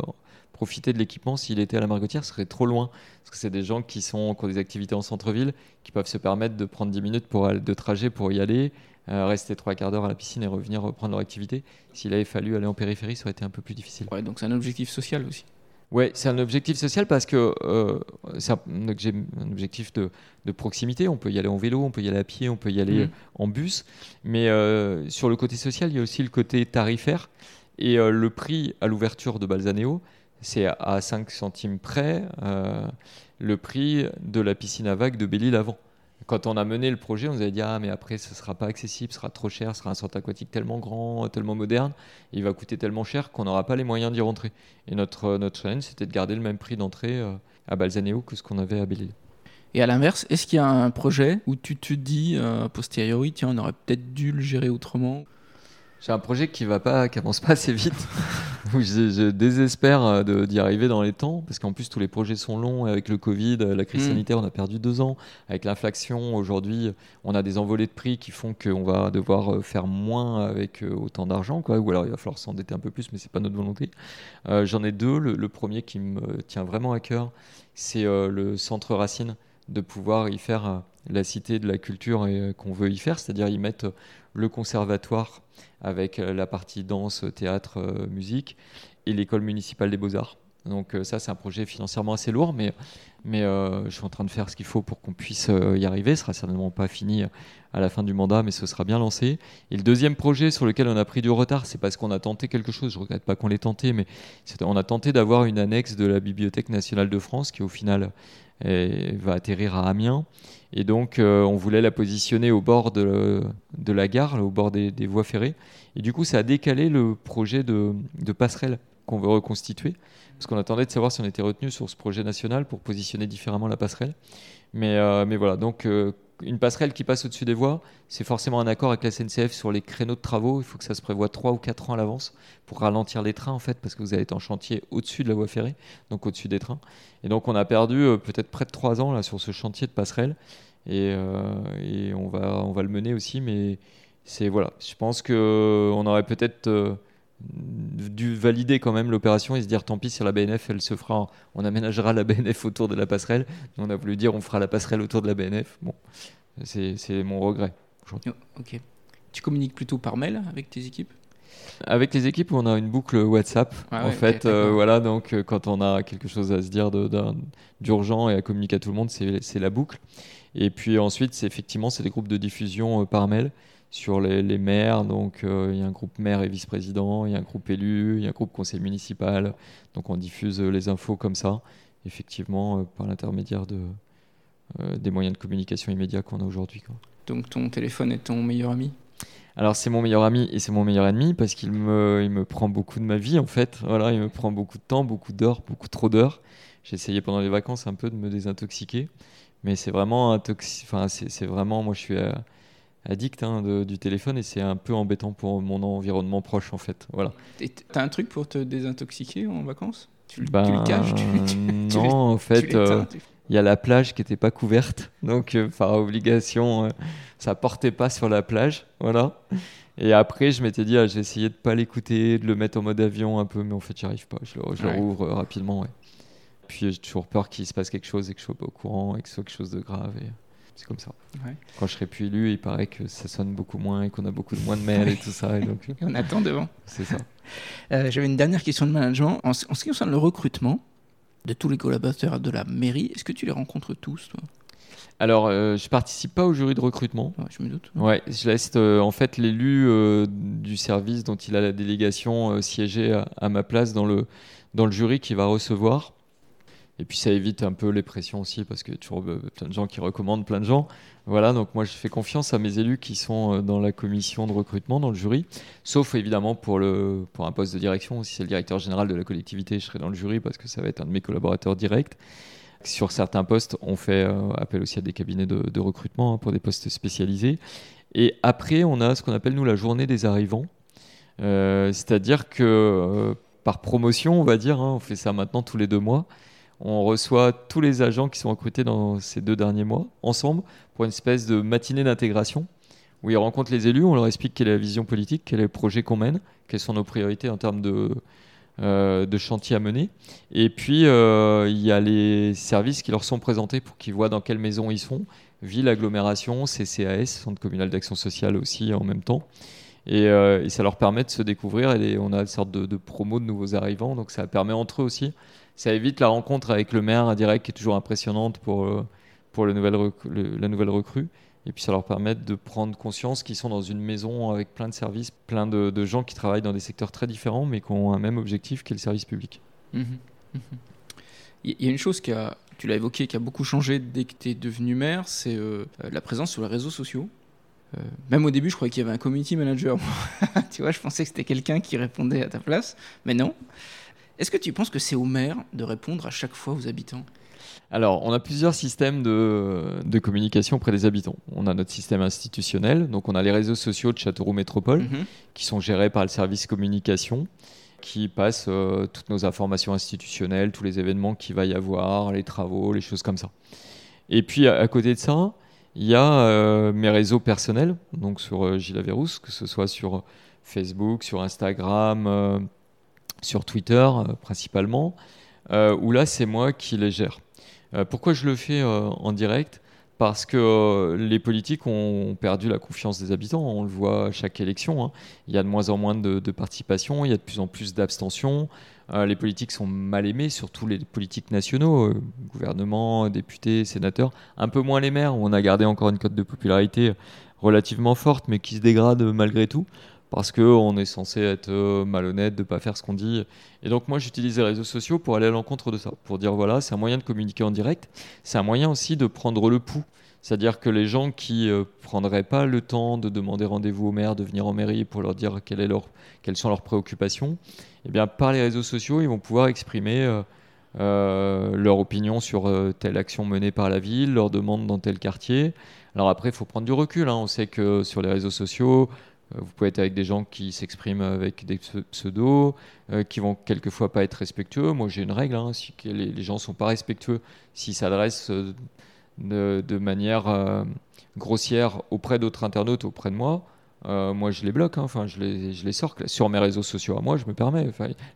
Speaker 2: profiter de l'équipement s'il était à la Margotière, serait trop loin. Parce que c'est des gens qui, sont, qui ont des activités en centre-ville, qui peuvent se permettre de prendre 10 minutes pour, de trajet pour y aller, euh, rester trois quarts d'heure à la piscine et revenir reprendre leur activité. S'il avait fallu aller en périphérie, ça aurait été un peu plus difficile.
Speaker 1: Ouais, donc c'est un objectif social aussi.
Speaker 2: Ouais, c'est un objectif social parce que euh, c'est un, obje- un objectif de, de proximité. On peut y aller en vélo, on peut y aller à pied, on peut y aller
Speaker 1: Mhm.
Speaker 2: en bus. Mais euh, sur le côté social, il y a aussi le côté tarifaire. Et euh, le prix à l'ouverture de Balzaneo, c'est à 5 centimes près euh, le prix de la piscine à vagues de Belle-Île-Avant. Quand on a mené le projet, on nous avait dit Ah, mais après, ce sera pas accessible, ce sera trop cher, ce sera un centre aquatique tellement grand, tellement moderne, il va coûter tellement cher qu'on n'aura pas les moyens d'y rentrer. Et notre, notre challenge, c'était de garder le même prix d'entrée euh, à Balzaneo que ce qu'on avait à Belle-Île.
Speaker 1: Et à l'inverse, est-ce qu'il y a un projet où tu te dis euh, a posteriori, tiens, on aurait peut-être dû le gérer autrement?
Speaker 2: J'ai un projet qui va pas, qui avance pas assez vite, où je, je désespère euh, d'y arriver dans les temps, parce qu'en plus tous les projets sont longs. Avec le Covid, euh, la crise
Speaker 1: Mm.
Speaker 2: sanitaire, on a perdu deux ans. Avec l'inflation, aujourd'hui, on a des envolées de prix qui font qu'on va devoir euh, faire moins avec autant d'argent, quoi. Ou alors il va falloir s'endetter un peu plus, mais c'est pas notre volonté. Euh, J'en ai deux. Le, le premier qui me tient vraiment à cœur, c'est euh, le centre Racine, de pouvoir y faire euh, la cité de la culture euh, qu'on veut y faire, c'est-à-dire y mettre euh, le conservatoire avec la partie danse, théâtre, musique et l'école municipale des beaux-arts. Donc ça, c'est un projet financièrement assez lourd, mais, je suis en train de faire ce qu'il faut pour qu'on puisse y arriver. Ce sera certainement pas fini à la fin du mandat, mais ce sera bien lancé. Et le deuxième projet sur lequel on a pris du retard, c'est parce qu'on a tenté quelque chose. Je regrette pas qu'on l'ait tenté, mais on a tenté d'avoir une annexe de la Bibliothèque nationale de France qui, au final, est- va atterrir à Amiens. Et donc, euh, on voulait la positionner au bord de, la gare, au bord des, voies ferrées. Et du coup, ça a décalé le projet de, de passerelle qu'on veut reconstituer. Parce qu'on attendait de savoir si on était retenu sur ce projet national pour positionner différemment la passerelle. Mais, euh, mais voilà, donc euh, une passerelle qui passe au-dessus des voies, c'est forcément un accord avec la SNCF sur les créneaux de travaux. Il faut que ça se prévoie 3 ou 4 ans à l'avance pour ralentir les trains, en fait, parce que vous allez être en chantier au-dessus de la voie ferrée, donc au-dessus des trains. Et donc, on a perdu euh, peut-être près de 3 ans là, sur ce chantier de passerelle. Et, euh, et on, va, on va le mener aussi, mais c'est voilà. Je pense qu'on aurait peut-être euh, dû valider quand même l'opération et se dire tant pis si la BNF elle se fera, on aménagera la BNF autour de la passerelle. On a voulu dire on fera la passerelle autour de la BNF. Bon, c'est mon regret.
Speaker 1: Oh, Ok. Tu communiques plutôt par mail avec tes équipes?
Speaker 2: Avec les équipes, on a une boucle WhatsApp.
Speaker 1: Ah
Speaker 2: en
Speaker 1: ouais,
Speaker 2: fait, euh, voilà, donc euh, quand on a quelque chose à se dire d'urgent et à communiquer à tout le monde, c'est c'est la boucle. Et puis ensuite, c'est effectivement, c'est des groupes de diffusion euh, par mail sur les, les maires. Donc euh, il y a un groupe maire et vice-président, il y a un groupe élu, il y a un groupe conseil municipal. Donc on diffuse euh, les infos comme ça, effectivement, euh, par l'intermédiaire de, des moyens de communication immédiats qu'on a aujourd'hui. quoi.
Speaker 1: Donc ton téléphone est ton meilleur ami?
Speaker 2: Alors c'est mon meilleur ami et c'est mon meilleur ennemi parce qu'il me, il me prend beaucoup de ma vie en fait. Voilà, il me prend beaucoup de temps, beaucoup d'heures, beaucoup trop d'heures. J'ai essayé pendant les vacances un peu de me désintoxiquer, mais c'est vraiment intoxi- enfin c'est c'est vraiment moi je suis addict hein, de- du téléphone et c'est un peu embêtant pour mon environnement proche en fait. Voilà.
Speaker 1: T'as un truc pour te désintoxiquer en vacances? Tu, le- tu
Speaker 2: Ben,
Speaker 1: le caches? Tu, tu- tu
Speaker 2: non, en fait, euh, il y a la plage qui n'était pas couverte, donc euh, par obligation, euh, ça portait pas sur la plage, voilà. Et après, je m'étais dit, ah, je vais essayer de pas l'écouter, de le mettre en mode avion un peu, mais en fait, j'y arrive pas. Je le, je le
Speaker 1: Ouais.
Speaker 2: rouvre euh, rapidement, ouais. Puis j'ai toujours peur qu'il se passe quelque chose et que je sois pas au courant et que ce soit quelque chose de grave. Et c'est comme ça.
Speaker 1: Ouais.
Speaker 2: Quand je serai plus élu, il paraît que ça sonne beaucoup moins et qu'on a beaucoup de moins de mails et tout ça. Et donc,
Speaker 1: Et on attend devant.
Speaker 2: c'est ça.
Speaker 1: Euh, J'avais une dernière question de management. En, ce en ce qui concerne le recrutement de tous les collaborateurs de la mairie, est-ce que tu les rencontres tous toi?
Speaker 2: Alors, euh, je participe pas au jury de recrutement.
Speaker 1: Ouais, Je me doute.
Speaker 2: Ouais, je laisse euh, en fait l'élu euh, du service dont il a la délégation euh, siéger à, à ma place dans le, dans le jury qui va recevoir. Et puis ça évite un peu les pressions aussi parce que y a toujours euh, plein de gens qui recommandent plein de gens. Voilà, donc moi je fais confiance à mes élus qui sont euh, dans la commission de recrutement, dans le jury, sauf évidemment pour, le, pour un poste de direction. Si c'est le directeur général de la collectivité, je serai dans le jury parce que ça va être un de mes collaborateurs directs. Sur certains postes, on fait euh, appel aussi à des cabinets de, recrutement hein, pour des postes spécialisés. Et après, on a ce qu'on appelle nous la journée des arrivants. C'est-à-dire que par promotion, on va dire, hein, on fait ça maintenant tous les deux mois on reçoit tous les agents qui sont recrutés dans ces deux derniers mois ensemble pour une espèce de matinée d'intégration où ils rencontrent les élus, on leur explique quelle est la vision politique, quel est le projet qu'on mène, quelles sont nos priorités en termes de, euh, de chantier à mener. Et puis, euh, il y a les services qui leur sont présentés pour qu'ils voient dans quelle maison ils sont. Ville, agglomération, CCAS, Centre communal d'action sociale aussi en même temps. Euh, et, ça leur permet de se découvrir. Et on a une sorte de, de promo de nouveaux arrivants. Donc ça permet entre eux aussi ça évite la rencontre avec le maire indirect qui est toujours impressionnante pour, euh, pour le nouvel la nouvelle recrue. Et puis ça leur permet de prendre conscience qu'ils sont dans une maison avec plein de services, plein de, gens qui travaillent dans des secteurs très différents, mais qui ont un même objectif qui est le service public.
Speaker 1: Mmh Il y a une chose qui a, tu l'as évoqué, qui a beaucoup changé dès que tu es devenu maire, c'est euh, la présence sur les réseaux sociaux. Euh, même au début, je croyais qu'il y avait un community manager. tu vois, je pensais que c'était quelqu'un qui répondait à ta place, mais non. Est-ce que tu penses que c'est au maire de répondre à chaque fois aux habitants?
Speaker 2: Alors, on a plusieurs systèmes de, communication auprès des habitants. On a notre système institutionnel, donc on a les réseaux sociaux de Châteauroux Métropole, mhm. qui sont gérés par le service communication, qui passent euh, toutes nos informations institutionnelles, tous les événements qu'il va y avoir, les travaux, les choses comme ça. Et puis, à, côté de ça, il y a euh, mes réseaux personnels, donc sur euh, Gilles Averrousse, que ce soit sur Facebook, sur Instagram sur Twitter euh, principalement, euh, où là c'est moi qui les gère. Euh, pourquoi je le fais en direct? Parce que les politiques ont perdu la confiance des habitants. On le voit à chaque élection. Hein. Il y a de moins en moins de, participation, il y a de plus en plus d'abstention. les politiques sont mal aimés, surtout les politiques nationaux, gouvernement, députés, sénateurs. Un peu moins les maires, où on a gardé encore une cote de popularité relativement forte, mais qui se dégrade malgré tout parce qu'on est censé être euh, malhonnête, de ne pas faire ce qu'on dit. Et donc moi j'utilise les réseaux sociaux pour aller à l'encontre de ça, pour dire voilà, c'est un moyen de communiquer en direct, c'est un moyen aussi de prendre le pouls. C'est-à-dire que les gens qui ne euh, prendraient pas le temps de demander rendez-vous au maire, de venir en mairie pour leur dire quelles sont leurs préoccupations, eh bien, par les réseaux sociaux, ils vont pouvoir exprimer euh, leur opinion sur telle action menée par la ville, leur demande dans tel quartier. Alors après, il faut prendre du recul. Hein. On sait que sur les réseaux sociaux, vous pouvez être avec des gens qui s'expriment avec des pseudos, euh, qui vont quelquefois pas être respectueux. Moi, j'ai une règle hein, si les, gens sont pas respectueux, s'ils s'adressent euh, de, manière grossière auprès d'autres internautes, auprès de moi, moi, je les bloque. Hein. Enfin, je les, les sors sur mes réseaux sociaux. À moi, je me permets.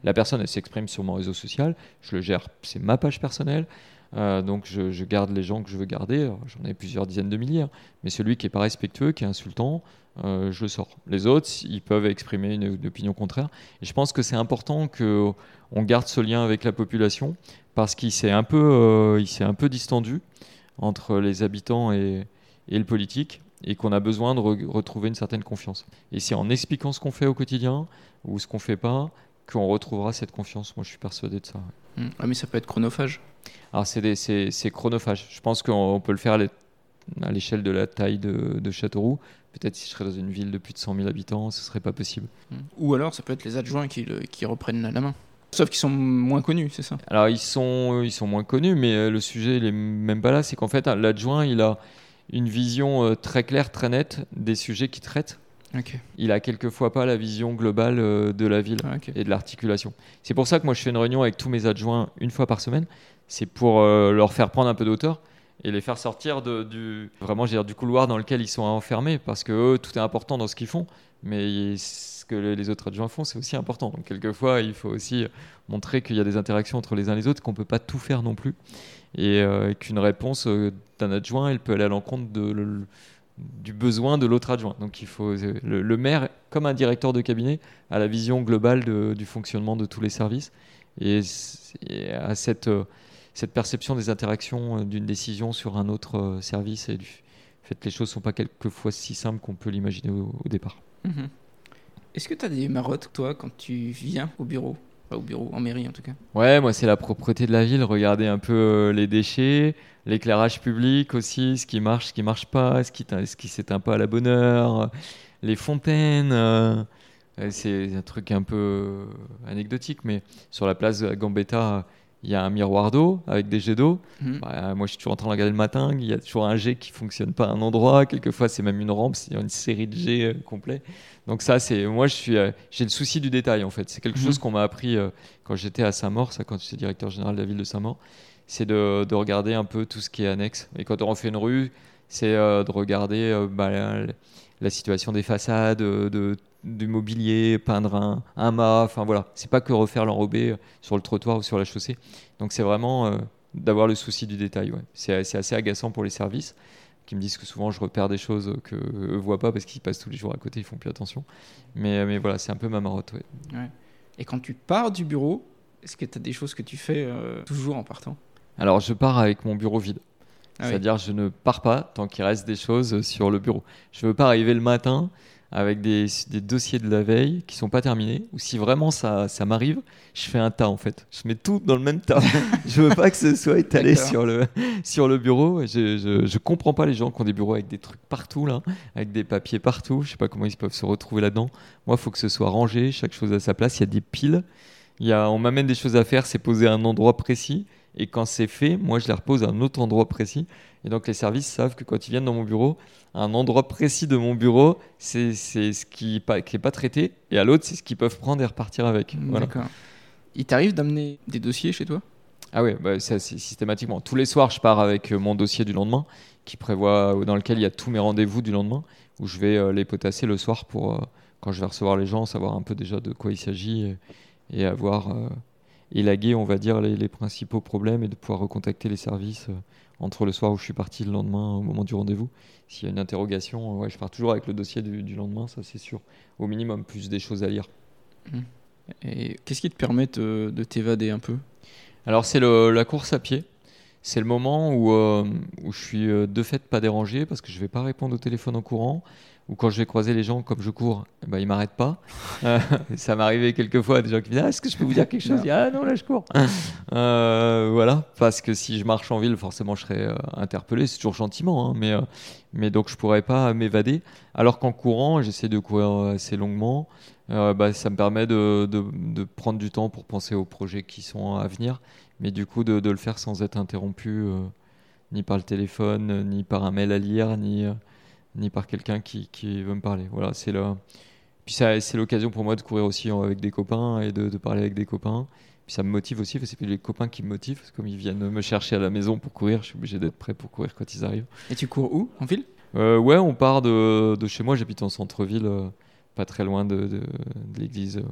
Speaker 2: La personne, s'exprime sur mon réseau social. Je le gère. C'est ma page personnelle. donc je, garde les gens que je veux garder. J'en ai plusieurs dizaines de milliers. Hein. Mais celui qui est pas respectueux, qui est insultant, euh, je sors. Les autres, ils peuvent exprimer une, opinion contraire. Et je pense que c'est important qu'on garde ce lien avec la population parce qu'il s'est un, peu, euh, un peu distendu entre les habitants et, le politique et qu'on a besoin de retrouver une certaine confiance. Et c'est en expliquant ce qu'on fait au quotidien ou ce qu'on fait pas qu'on retrouvera cette confiance. Moi, je suis persuadé de ça.
Speaker 1: Mmh. Ah, mais ça peut être chronophage.
Speaker 2: Alors, c'est chronophage. Je pense qu'on peut le faire à l'échelle de la taille de, de Châteauroux. Peut-être si je serais dans une ville de plus de 100 000 habitants, ce serait pas possible.
Speaker 1: Hmm. Ou alors, ça peut être les adjoints qui, qui reprennent la main. Sauf qu'ils sont moins connus, c'est ça?
Speaker 2: Alors, ils sont, ils sont moins connus, mais euh, le sujet, il est même pas là. C'est qu'en fait, l'adjoint, il a une vision euh, très claire, très nette des sujets qu'il traite. Il a quelquefois pas la vision globale euh, de la ville ah, et de l'articulation. C'est pour ça que moi je fais une réunion avec tous mes adjoints une fois par semaine. C'est pour leur faire prendre un peu d'auteur et les faire sortir de, du, vraiment, dire, du couloir dans lequel ils sont enfermés, parce que eux, tout est important dans ce qu'ils font, mais ce que les autres adjoints font, c'est aussi important. Donc, quelquefois, il faut aussi montrer qu'il y a des interactions entre les uns et les autres, qu'on ne peut pas tout faire non plus, et euh, qu'une réponse euh, d'un adjoint, elle peut aller à l'encontre de, du besoin de l'autre adjoint. Donc, il faut le, maire, comme un directeur de cabinet, a la vision globale du fonctionnement de tous les services, et, à cette euh, cette perception des interactions euh, d'une décision sur un autre euh, service et du fait que les choses ne sont pas quelquefois si simples qu'on peut l'imaginer au, départ.
Speaker 1: Mhm. Est-ce que tu as des marottes, toi, quand tu viens au bureau? Au bureau, en mairie en tout cas.
Speaker 2: Ouais, moi c'est la propreté de la ville. Regardez un peu euh, les déchets, l'éclairage public aussi, ce qui marche, ce qui marche pas, ce qui, ce qui s'éteint pas à la bonne heure, les fontaines. Euh, c'est un truc un peu anecdotique, mais sur la place de Gambetta, il y a un miroir d'eau avec des jets d'eau. Mhm. Bah, moi, je suis toujours en train de regarder le matin. Il y a toujours un jet qui fonctionne pas à un endroit. Quelquefois, c'est même une rampe. C'est une série de jets euh, complets. Donc ça, c'est moi, je suis, euh, j'ai le souci du détail en fait. C'est quelque mhm. chose qu'on m'a appris euh, quand j'étais à Saint-Maur, ça, quand j'étais directeur général de la ville de Saint-Maur. C'est de, de, regarder un peu tout ce qui est annexe. Et quand on refait une rue, c'est de regarder bah, la, situation des façades, de du mobilier, peindre un, un mât, enfin voilà, c'est pas que refaire l'enrobé euh, sur le trottoir ou sur la chaussée. Donc c'est vraiment euh, d'avoir le souci du détail. Ouais. C'est assez agaçant pour les services qui me disent que souvent je repère des choses que eux voient pas parce qu'ils passent tous les jours à côté, ils font plus attention. Mais, mais voilà, c'est un peu ma marotte. Ouais.
Speaker 1: Et quand tu pars du bureau, est-ce que tu as des choses que tu fais euh, toujours en partant?
Speaker 2: Alors je pars avec mon bureau vide. Ah C'est-à-dire je ne pars pas tant qu'il reste des choses sur le bureau. Je veux pas arriver le matin avec des, des, dossiers de la veille qui sont pas terminés, ou si vraiment ça, ça m'arrive, je fais un tas en fait. Je mets tout dans le même tas. je veux pas que ce soit étalé sur le, sur le bureau. Je, je, je, comprends pas les gens qui ont des bureaux avec des trucs partout là, avec des papiers partout. Je sais pas comment ils peuvent se retrouver là-dedans. Moi, il faut que ce soit rangé, chaque chose à sa place. Il y a des piles. Il y a, on m'amène des choses à faire, c'est poser à un endroit précis. Et quand c'est fait, moi, je les repose à un autre endroit précis. Et donc, les services savent que quand ils viennent dans mon bureau, un endroit précis de mon bureau, c'est ce qui n'est pas, traité. Et à l'autre, c'est ce qu'ils peuvent prendre et repartir avec.
Speaker 1: D'accord. Il t'arrive d'amener des dossiers chez toi?
Speaker 2: Ah oui, bah, c'est systématiquement. Tous les soirs, je pars avec euh, mon dossier du lendemain, qui prévoit, dans lequel il y a tous mes rendez-vous du lendemain, où je vais euh, les potasser le soir pour, euh, quand je vais recevoir les gens, savoir un peu déjà de quoi il s'agit et, avoir élagué, on va dire, les, les, principaux problèmes et de pouvoir recontacter les services entre le soir où je suis parti le lendemain au moment du rendez-vous. S'il y a une interrogation, ouais, je pars toujours avec le dossier du, lendemain, ça c'est sûr. Au minimum, plus des choses à lire.
Speaker 1: Mmh. Et qu'est-ce qui te permet de t'évader un peu?
Speaker 2: Alors c'est la course à pied. C'est le moment où, euh, où je suis euh, de fait pas dérangé parce que je vais pas répondre au téléphone en courant ou quand je vais croiser les gens comme je cours, eh ben, ils m'arrêtent pas. Euh, ça m'est arrivé quelques fois, des gens qui me disent ah, Est-ce que je peux vous dire quelque chose? Ah non, là je cours. euh, voilà, parce que si je marche en ville, forcément je serais euh, interpellé, c'est toujours gentiment, hein, mais, mais donc je pourrais pas m'évader. Alors qu'en courant, j'essaie de courir assez longuement, bah, ça me permet de, de, de, prendre du temps pour penser aux projets qui sont à venir, mais du coup de, de le faire sans être interrompu ni par le téléphone, ni par un mail à lire, ni ni par quelqu'un qui, qui, veut me parler. Voilà, c'est le... Puis c'est l'occasion pour moi de courir aussi avec des copains et de, de parler avec des copains. Puis ça me motive aussi, c'est les copains qui me motivent. Comme ils viennent me chercher à la maison pour courir, je suis obligé d'être prêt pour courir quand ils arrivent.
Speaker 1: Et tu cours où En ville?
Speaker 2: Euh, Ouais, on part de, de chez moi, j'habite en centre-ville, euh, pas très loin de, de, l'église euh,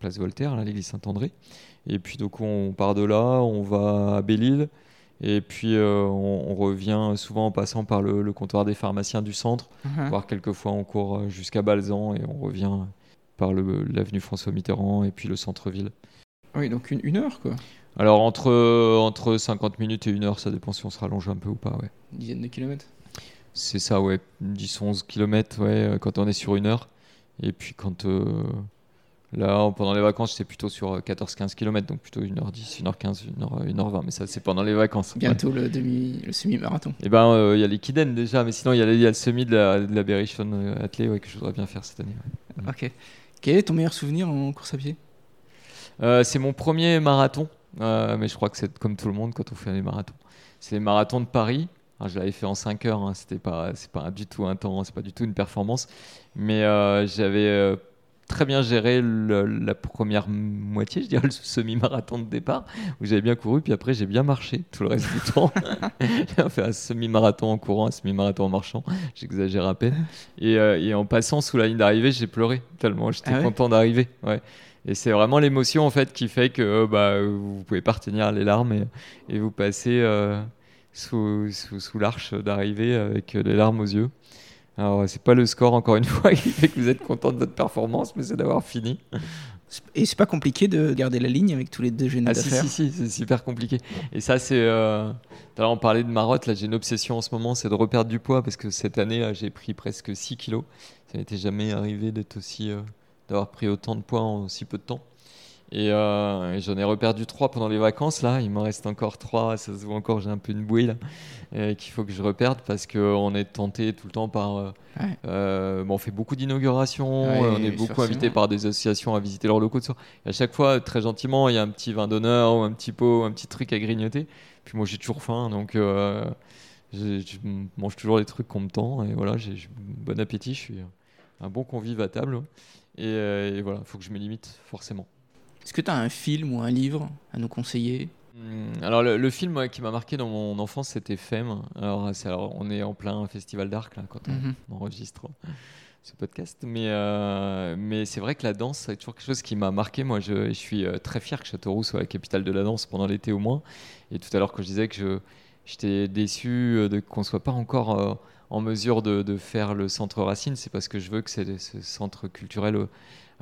Speaker 2: Place Voltaire, l'église Saint-André. Et puis donc on part de là, on va à Belle-Île. Et puis euh, on, revient souvent en passant par le, comptoir des pharmaciens du centre, uh-huh. voire quelquefois on court euh, jusqu'à Balzan et on revient par l'avenue François Mitterrand et puis le centre-ville.
Speaker 1: Oui, donc une, heure quoi
Speaker 2: Alors entre, entre 50 minutes et une heure, ça dépend si on se rallonge un peu ou pas. Ouais.
Speaker 1: Une dizaine de kilomètres
Speaker 2: C'est ça, ouais. 10-11 kilomètres ouais, euh, quand on est sur une heure. Et puis quand Là, pendant les vacances, j'étais plutôt sur 14-15 euh, km, donc plutôt 1h10, 1h15, 1h, 1h20, mais ça, c'est pendant les vacances.
Speaker 1: Bientôt le, demi, le semi-marathon.
Speaker 2: Eh ben, euh, il y a les Kiden déjà, mais sinon, il y, a le semi de la, de la Berrichon euh, Athlée ouais, que je voudrais bien faire cette année.
Speaker 1: Ok. Quel est ton meilleur souvenir en course à pied?
Speaker 2: C'est mon premier marathon, mais je crois que c'est comme tout le monde quand on fait des marathons. C'est les marathons de Paris. je l'avais fait en 5 heures, hein. c'était pas, c'est pas du tout un temps, c'est pas du tout une performance, mais j'avais très bien géré la première moitié, je dirais le semi-marathon de départ, où j'avais bien couru, puis après j'ai bien marché tout le reste du temps. j'ai fait un semi-marathon en courant, un semi-marathon en marchant, j'exagère à peine. Et, euh, et, en passant sous la ligne d'arrivée, j'ai pleuré tellement j'étais ah content d'arriver. Ouais. Et c'est vraiment l'émotion en fait qui fait que bah, vous pouvez pas retenir les larmes et, et vous passez euh, sous, sous, sous l'arche d'arrivée avec les larmes aux yeux. Alors, c'est pas le score, encore une fois, qui fait que vous êtes content de votre performance, mais c'est d'avoir fini.
Speaker 1: Et c'est pas compliqué de garder la ligne avec tous les deux jeunes
Speaker 2: ah, Si, si, si c'est super compliqué. Et ça, c'est. Euh... on parlait de marotte. Là, j'ai une obsession en ce moment, c'est de reperdre du poids parce que cette année, j'ai pris presque 6 kilos. Ça n'était jamais arrivé d'être aussi. Euh, d'avoir pris autant de poids en si peu de temps. Et, euh, j'en ai reperdu trois pendant les vacances là. Il m'en reste encore trois. Ça se voit encore, j'ai un peu une bouille là, qu'il faut que je reperde parce qu'on est tenté tout le temps par. Euh, euh, bon, on fait beaucoup d'inaugurations. on est beaucoup invité par des associations à visiter leurs locaux. Et à chaque fois, très gentiment, il y a un petit vin d'honneur ou un petit pot, un petit truc à grignoter. Puis moi, j'ai toujours faim, donc je mange toujours les trucs qu'on me tend. Et voilà, j'ai bon appétit. Je suis un bon convive à table. Et, et voilà, il faut que je me limite forcément.
Speaker 1: Est-ce que tu as un film ou un livre à nous conseiller?
Speaker 2: Hmm, alors le, film qui m'a marqué dans mon enfance c'était Femme. Alors, on est en plein festival d'arc là quand on, mhm. enregistre ce podcast, mais euh, mais c'est vrai que la danse c'est toujours quelque chose qui m'a marqué. Moi je, suis euh, très fier que Châteauroux soit la capitale de la danse pendant l'été au moins. Et tout à l'heure quand je disais que j'étais déçu euh, de qu'on soit pas encore en mesure de, faire le centre Racine, c'est parce que je veux que ce centre culturel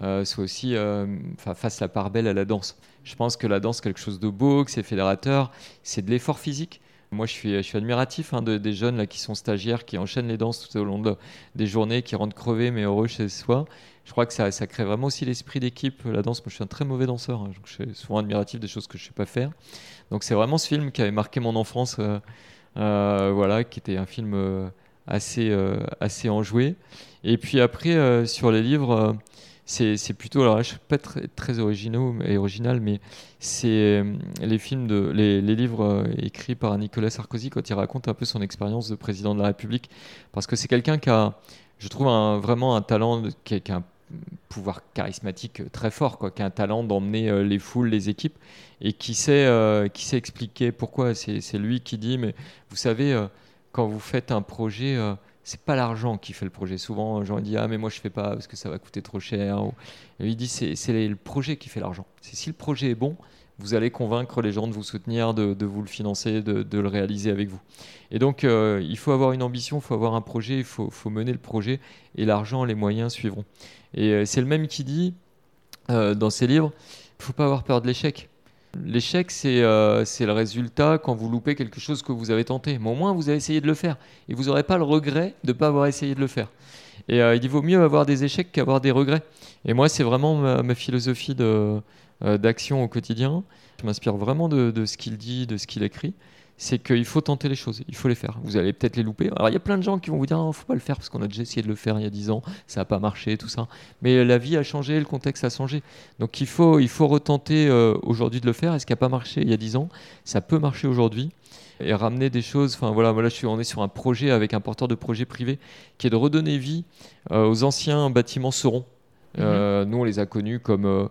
Speaker 2: euh, soit aussi euh, fasse la part belle à la danse. Je pense que la danse, quelque chose de beau, que c'est fédérateur, c'est de l'effort physique. Moi, je suis, admiratif hein, de, des jeunes là, qui sont stagiaires, qui enchaînent les danses tout au long de, des journées, qui rentrent crevés mais heureux chez soi. Je crois que ça, crée vraiment aussi l'esprit d'équipe. La danse, moi, je suis un très mauvais danseur. Hein, je suis souvent admiratif des choses que je ne sais pas faire. Donc, c'est vraiment ce film qui avait marqué mon enfance, euh, voilà, qui était un film assez, assez enjoué. Et puis après, sur les livres c'est plutôt alors je suis pas très, très originaux et original mais c'est euh, les films de les, livres euh, écrits par Nicolas Sarkozy quand il raconte un peu son expérience de président de la République parce que c'est quelqu'un qui a je trouve vraiment un talent qui, a un pouvoir charismatique très fort quoi qui a un talent d'emmener euh, les foules les équipes et qui sait qui sait expliquer pourquoi c'est lui qui dit mais vous savez quand vous faites un projet c'est pas l'argent qui fait le projet. Souvent, gens disent ah mais moi je fais pas parce que ça va coûter trop cher. Et il dit c'est le projet qui fait l'argent. Si le projet est bon, vous allez convaincre les gens de vous soutenir, de, vous le financer, de, le réaliser avec vous. Et donc euh, il faut avoir une ambition, il faut avoir un projet, il faut, mener le projet et l'argent, les moyens suivront. Et euh, c'est le même qui dit euh, dans ses livres, il faut pas avoir peur de l'échec. L'échec, euh, c'est le résultat quand vous loupez quelque chose que vous avez tenté. Mais au moins, vous avez essayé de le faire. Et vous n'aurez pas le regret de ne pas avoir essayé de le faire. Et euh, il vaut mieux avoir des échecs qu'avoir des regrets. Et moi, c'est vraiment ma, philosophie euh, d'action au quotidien. Je m'inspire vraiment de, de ce qu'il dit, de ce qu'il écrit c'est qu'il faut tenter les choses, il faut les faire. Vous allez peut-être les louper. Alors il y a plein de gens qui vont vous dire, ne faut pas le faire parce qu'on a déjà essayé de le faire il y a 10 ans, ça n'a pas marché, tout ça. Mais la vie a changé, le contexte a changé. Donc il faut, il faut retenter euh, aujourd'hui de le faire. Et ce qui n'a pas marché il y a 10 ans, ça peut marcher aujourd'hui. Et ramener des choses. Enfin voilà, voilà je suis, on est sur un projet avec un porteur de projet privé qui est de redonner vie euh, aux anciens bâtiments Seron. Euh, mhm. nous, on les a connus comme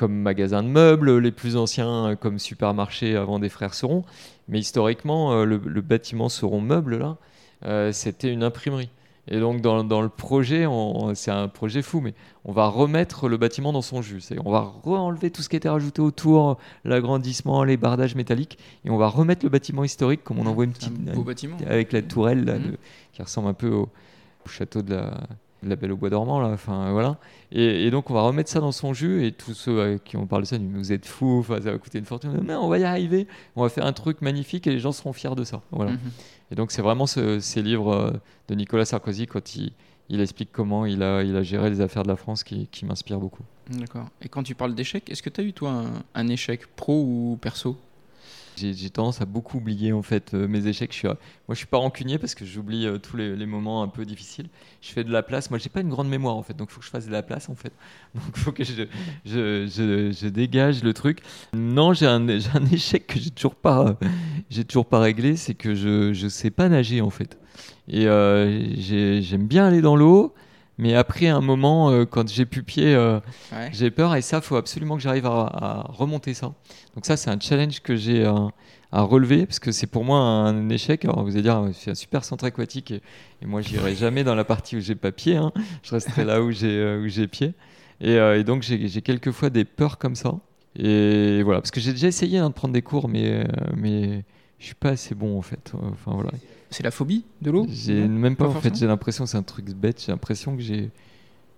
Speaker 2: comme magasin de meubles, les plus anciens comme supermarché avant des frères Seron. Mais historiquement, euh, le, bâtiment Seron Meubles, là, euh, c'était une imprimerie. Et donc dans, dans le projet, c'est un projet fou, mais on va remettre le bâtiment dans son jus. On va enlever tout ce qui était rajouté autour, l'agrandissement, les bardages métalliques, et on va remettre le bâtiment historique comme on envoie une petite
Speaker 1: beau bâtiment.
Speaker 2: avec la tourelle mmh. qui ressemble un peu au château de la, la Belle au Bois dormant, là. Enfin, voilà. Et, donc, on va remettre ça dans son jus. Et tous ceux qui ont parlé de ça Vous êtes fous, ça va coûter une fortune. Mais on va y arriver. On va faire un truc magnifique et les gens seront fiers de ça. Voilà. Mhm. Et donc, c'est vraiment ces livres euh, de Nicolas Sarkozy quand il, il, explique comment il a, il a géré les affaires de la France qui, qui m'inspirent beaucoup.
Speaker 1: D'accord. Et quand tu parles d'échec, est-ce que tu as eu, toi, un échec pro ou perso?
Speaker 2: J'ai tendance à beaucoup oublier en fait euh, mes échecs. Je suis, moi, je suis pas rancunier parce que j'oublie euh, tous les, moments un peu difficiles. Je fais de la place. Moi, j'ai pas une grande mémoire en fait, donc il faut que je fasse de la place en fait. Donc faut que je, je, je, dégage le truc. Non, j'ai un, un, échec que j'ai toujours pas, j'ai toujours pas réglé, c'est que je je sais pas nager en fait. Et euh, j'aime bien aller dans l'eau. Mais après un moment, euh, quand j'ai pu pied, euh, j'ai peur et ça, faut absolument que j'arrive à, remonter ça. Donc ça, c'est un challenge que j'ai euh, à relever parce que c'est pour moi un échec. Alors vous allez dire, c'est un super centre aquatique et, moi, j'irai jamais dans la partie où j'ai pas pied. Hein. Je resterai là où j'ai où j'ai pied. Et, et donc j'ai quelquefois des peurs comme ça. Et voilà, parce que j'ai déjà essayé hein, de prendre des cours, mais mais je suis pas assez bon en fait. Enfin voilà.
Speaker 1: C'est la phobie de l'eau
Speaker 2: J'ai même pas, en fait, j'ai l'impression que c'est un truc bête, j'ai l'impression que j'ai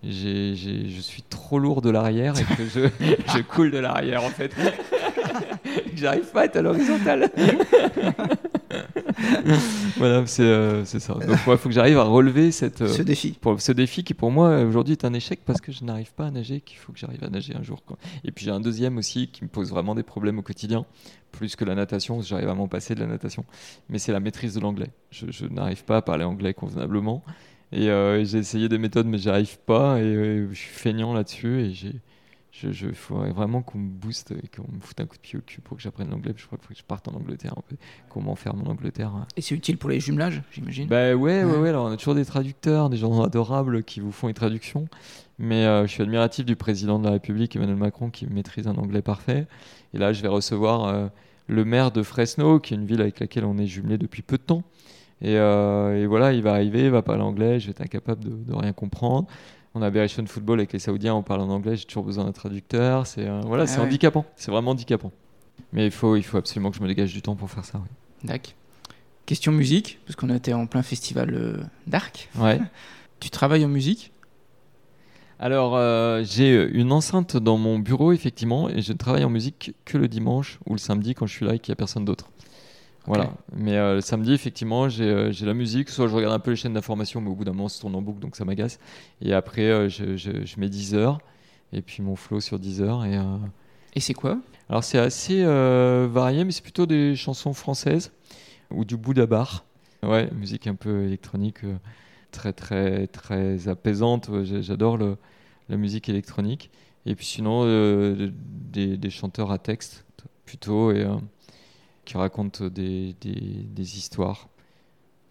Speaker 2: je suis trop lourd de l'arrière et que je, je coule de l'arrière en fait. J'arrive pas à être à l'horizontale. voilà, c'est euh, c'est ça. Donc, il faut que j'arrive à relever cette, euh,
Speaker 1: Ce défi.
Speaker 2: pour, ce défi qui, pour moi, aujourd'hui, est un échec parce que je n'arrive pas à nager, qu'il faut que j'arrive à nager un jour. quoi. Et puis, j'ai un deuxième aussi qui me pose vraiment des problèmes au quotidien, plus que la natation, parce que j'arrive à m'en passer de la natation. Mais c'est la maîtrise de l'anglais. Je, je n'arrive pas à parler anglais convenablement. Et euh, j'ai essayé des méthodes, mais j'arrive pas. Et euh, je suis feignant là-dessus. Et j'ai. Je, je faudrait vraiment qu'on me booste et qu'on me foute un coup de pied au cul pour que j'apprenne l'anglais. Je crois qu'il faut que je parte en Angleterre un peu. Qu'on m'enferme en Angleterre.
Speaker 1: Et c'est utile pour les jumelages, j'imagine.
Speaker 2: Bah ouais, ouais,
Speaker 1: Ouais.
Speaker 2: ouais. Alors on a toujours des traducteurs, des gens adorables qui vous font une traduction. Mais euh, je suis admiratif du président de la République, Emmanuel Macron, qui maîtrise un anglais parfait. Et là, je vais recevoir euh, le maire de Fresno, qui est une ville avec laquelle on est jumelé depuis peu de temps. Et, euh, et voilà, il va arriver, il va parler anglais, je vais être incapable de, de rien comprendre. On a Aberration Football avec les Saoudiens, on parle en anglais, j'ai toujours besoin d'un traducteur. C'est euh, voilà,
Speaker 1: Ah
Speaker 2: c'est
Speaker 1: ouais.
Speaker 2: handicapant, c'est vraiment handicapant. Mais il faut, il faut absolument que je me dégage du temps pour faire ça. oui.
Speaker 1: D'accord. Question musique, parce qu'on était en plein festival euh, d'Arc.
Speaker 2: Ouais.
Speaker 1: Tu travailles en musique?
Speaker 2: Alors, euh, j'ai une enceinte dans mon bureau, effectivement, et je ne travaille en musique que le dimanche ou le samedi quand je suis là et qu'il n'y a personne d'autre. Voilà. Mais euh, le samedi, effectivement, j'ai euh, j'ai la musique. Soit je regarde un peu les chaînes d'information, mais au bout d'un moment, ça tourne en boucle, donc ça m'agace. Et après, euh, je, je- je mets 10 heures, et puis mon flow sur 10 heures. Et,
Speaker 1: Et c'est quoi?
Speaker 2: Alors, c'est assez varié, mais c'est plutôt des chansons françaises ou du Bouddha bar. Ouais, musique un peu électronique, très, très, très apaisante. J'adore la musique électronique. Et puis sinon, des, des chanteurs à texte, plutôt, et, qui racontent des, des- des histoires.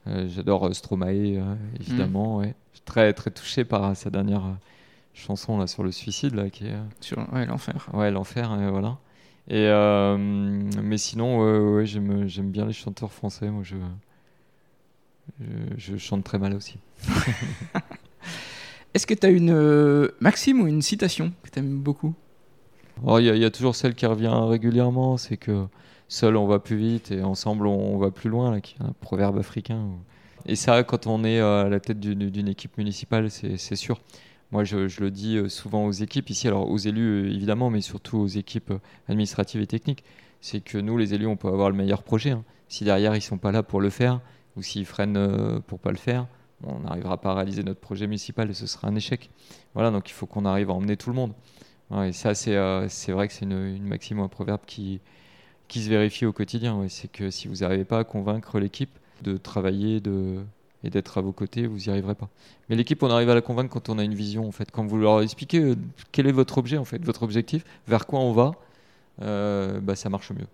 Speaker 2: Euh, J'adore euh, Stromae, euh, évidemment. Ouais. Je suis très, très touché par sa dernière chanson là, sur le suicide, là, qui est...
Speaker 1: Sur ouais, l'enfer.
Speaker 2: Ouais, l'enfer, voilà. Et mais sinon, ouais, j'aime, bien les chanteurs français. Moi, je, je, je chante très mal aussi.
Speaker 1: Est-ce que tu as une euh, maxime ou une citation que tu aimes beaucoup?
Speaker 2: Oh, Il y, y a toujours celle qui revient régulièrement, c'est que seul on va plus vite et ensemble on, va plus loin, là, qui est un proverbe africain. Et ça, quand on est euh, à la tête d'une, équipe municipale, c'est, sûr. Moi, je, le dis euh, souvent aux équipes ici, alors aux élus euh, évidemment, mais surtout aux équipes administratives et techniques. C'est que nous, les élus, on peut avoir le meilleur projet. hein. Si derrière ils sont pas là pour le faire, ou s'ils freinent pour pas le faire, on n'arrivera pas à réaliser notre projet municipal et ce sera un échec. Voilà, donc il faut qu'on arrive à emmener tout le monde. Et ça, c'est vrai que c'est une maxime ou un proverbe qui, qui se vérifie au quotidien. ouais. C'est que si vous n'arrivez pas à convaincre l'équipe de travailler de, et d'être à vos côtés, vous n'y arriverez pas. Mais l'équipe, on arrive à la convaincre quand on a une vision, en fait. Quand vous leur expliquez euh, quel est votre objet, en fait, votre objectif, vers quoi on va, euh, bah, ça marche mieux.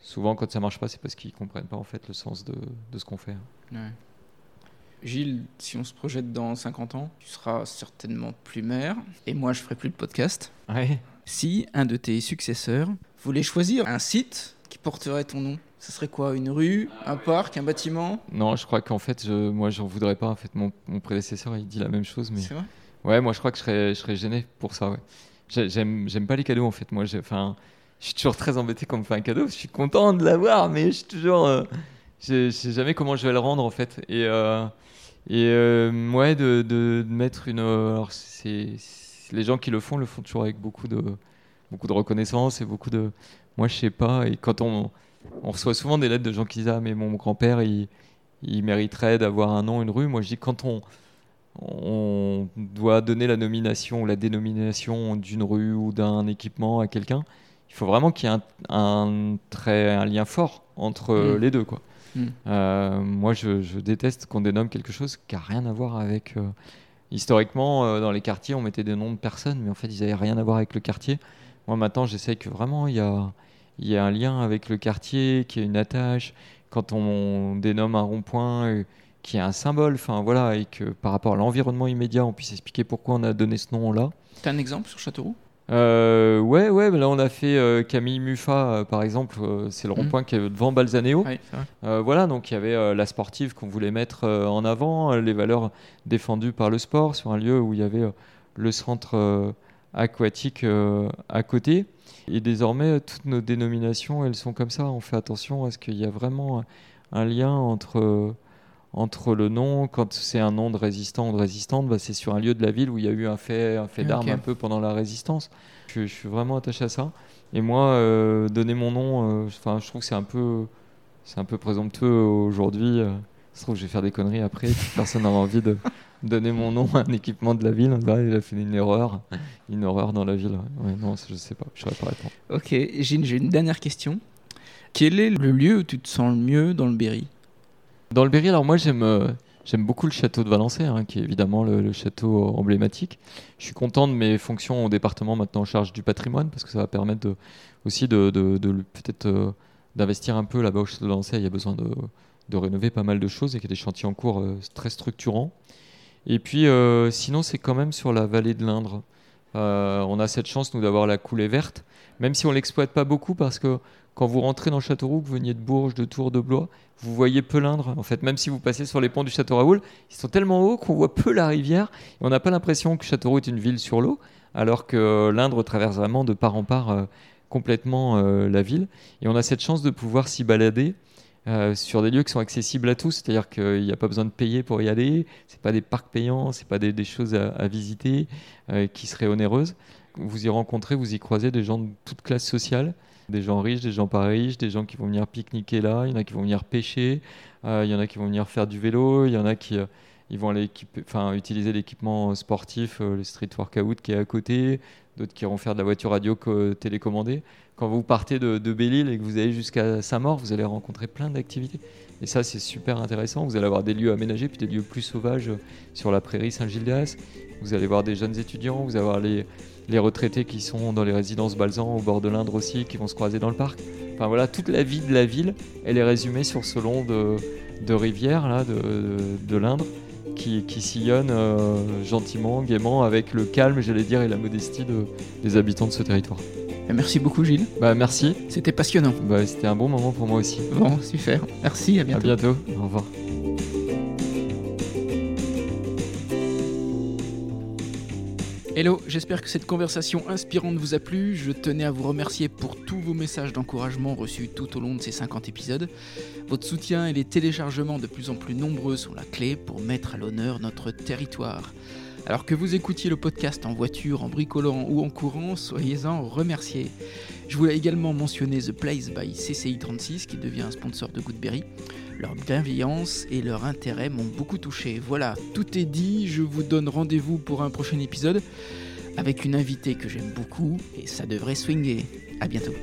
Speaker 2: Souvent, quand ça marche pas, c'est parce qu'ils comprennent pas, en fait, le sens de, de ce qu'on fait.
Speaker 1: Ouais. Gilles, si on se projette dans 50 ans, tu seras certainement plus maire et moi je ferai plus de podcast.
Speaker 2: Ouais.
Speaker 1: Si un de tes successeurs voulait choisir un site qui porterait ton nom, ce serait quoi? Une rue, un parc, un bâtiment?
Speaker 2: Non, je crois qu'en fait, je, moi, j'en voudrais pas. En fait, mon, mon prédécesseur, il dit la même chose, mais
Speaker 1: C'est vrai?
Speaker 2: Ouais, moi je crois que je serais, je serais gêné pour ça. Ouais. J'ai- J'aime, j'aime pas les cadeaux en fait. Moi, j'ai- je suis toujours très embêté quand on me fait un cadeau. Je suis content de l'avoir, mais je suis toujours, euh, je sais jamais comment je vais le rendre en fait. Et euh, et euh, ouais, de, de, de mettre une. euh, Alors c'est- les gens qui le font le font toujours avec beaucoup de beaucoup de reconnaissance et beaucoup de. Moi, je sais pas. Et quand on on reçoit souvent des lettres de gens qui disent ah mais mon grand-père il il mériterait d'avoir un nom, une rue. Moi, je dis quand on on doit donner la nomination ou la dénomination d'une rue ou d'un équipement à quelqu'un, il faut vraiment qu'il y ait un, un, très, un lien fort entre
Speaker 1: Mm.
Speaker 2: les deux. Quoi.
Speaker 1: Mm.
Speaker 2: Euh, moi, je, je déteste qu'on dénomme quelque chose qui n'a rien à voir avec... euh, historiquement, euh, dans les quartiers, on mettait des noms de personnes, mais en fait, ils n'avaient rien à voir avec le quartier. Moi, maintenant, j'essaye que vraiment, il y a, y a un lien avec le quartier, qu'il y ait une attache. Quand on dénomme un rond-point... euh, qui est un symbole, enfin voilà, et que par rapport à l'environnement immédiat, on puisse expliquer pourquoi on a donné ce nom-là.
Speaker 1: T'as un exemple sur Châteauroux?
Speaker 2: Euh, ouais, ouais, là on a fait euh, Camille Muffat, euh, par exemple, euh, c'est le
Speaker 1: Mhm.
Speaker 2: rond-point qui est devant Balzaneo.
Speaker 1: Oui,
Speaker 2: voilà, donc il y avait la sportive qu'on voulait mettre en avant, les valeurs défendues par le sport, sur un lieu où il y avait le centre aquatique à côté. Et désormais, toutes nos dénominations, elles sont comme ça. On fait attention à ce qu'il y a vraiment un lien entre, entre le nom, quand c'est un nom de résistant ou de résistante, bah, c'est sur un lieu de la ville où il y a eu un fait, un fait
Speaker 1: Ok.
Speaker 2: d'armes un peu pendant la résistance. Je, je suis vraiment attaché à ça. Et moi, euh, donner mon nom, euh, enfin, je trouve que c'est un peu c'est un peu présomptueux aujourd'hui. Euh, ça se trouve, je vais faire des conneries après. Personne n'aura envie de donner mon nom à un équipement de la ville. il a fait une erreur, une horreur dans la ville. Ouais, non, je sais pas, je saurais pas répondre.
Speaker 1: Ok, j'ai une dernière question. Quel est le lieu où tu te sens le mieux dans le Berry?
Speaker 2: Dans le Berry, alors moi j'aime euh, beaucoup le château de Valençay, hein, qui est évidemment le, château emblématique. Je suis content de mes fonctions au département maintenant en charge du patrimoine parce que ça va permettre aussi de, peut-être euh, d'investir un peu là-bas au château de Valençay. Il y a besoin de, rénover pas mal de choses et qu'il y a des chantiers en cours euh, très structurants. Et puis sinon, c'est quand même sur la vallée de l'Indre. on a cette chance, nous, d'avoir la coulée verte, même si on l'exploite pas beaucoup parce que quand vous rentrez dans Châteauroux, que vous veniez de Bourges, de Tours, de Blois, vous voyez peu l'Indre. En fait, même si vous passez sur les ponts du Château Raoul, ils sont tellement hauts qu'on voit peu la rivière. Et on n'a pas l'impression que Châteauroux est une ville sur l'eau, alors que l'Indre traverse vraiment de part en part euh, complètement euh, la ville. Et on a cette chance de pouvoir s'y balader. Euh, sur des lieux qui sont accessibles à tous, c'est-à-dire qu'il n'y a pas besoin de payer pour y aller, c'est pas des parcs payants, c'est pas des, choses à, à visiter qui seraient onéreuses. Vous y rencontrez, vous y croisez des gens de toute classe sociale, des gens riches, des gens pas riches, des gens qui vont venir pique-niquer là, il y en a qui vont venir pêcher, euh, il y en a qui vont venir faire du vélo, il y en a qui euh, vont aller utiliser l'équipement sportif, euh, le street workout qui est à côté, d'autres qui vont faire de la voiture radio télécommandée. Quand vous partez de, Belle-Île et que vous allez jusqu'à Saint-Maur, vous allez rencontrer plein d'activités. Et ça, c'est super intéressant. Vous allez avoir des lieux aménagés, puis des lieux plus sauvages sur la prairie Saint-Gildas. Vous allez voir des jeunes étudiants, vous allez voir les, retraités qui sont dans les résidences Balzan au bord de l'Indre aussi, qui vont se croiser dans le parc. Enfin voilà, toute la vie de la ville, elle est résumée sur ce long de, rivière là, de, l'Indre, qui, qui sillonne euh, gentiment, gaiement, avec le calme, j'allais dire, et la modestie de, des habitants de ce territoire.
Speaker 1: Merci beaucoup Gilles.
Speaker 2: Bah merci.
Speaker 1: C'était passionnant.
Speaker 2: Bah, c'était un bon moment pour moi aussi.
Speaker 1: Bon, super. Merci, à bientôt.
Speaker 2: À bientôt. Au revoir.
Speaker 1: Hello, j'espère que cette conversation inspirante vous a plu. Je tenais à vous remercier pour tous vos messages d'encouragement reçus tout au long de ces 50 épisodes. Votre soutien et les téléchargements de plus en plus nombreux sont la clé pour mettre à l'honneur notre territoire. Alors que vous écoutiez le podcast en voiture, en bricolant ou en courant, soyez-en remerciés. Je voulais également mentionner The Place by CCI36 qui devient un sponsor de Goodberry. Leur bienveillance et leur intérêt m'ont beaucoup touché. Voilà, tout est dit, je vous donne rendez-vous pour un prochain épisode avec une invitée que j'aime beaucoup et ça devrait swinger. À bientôt.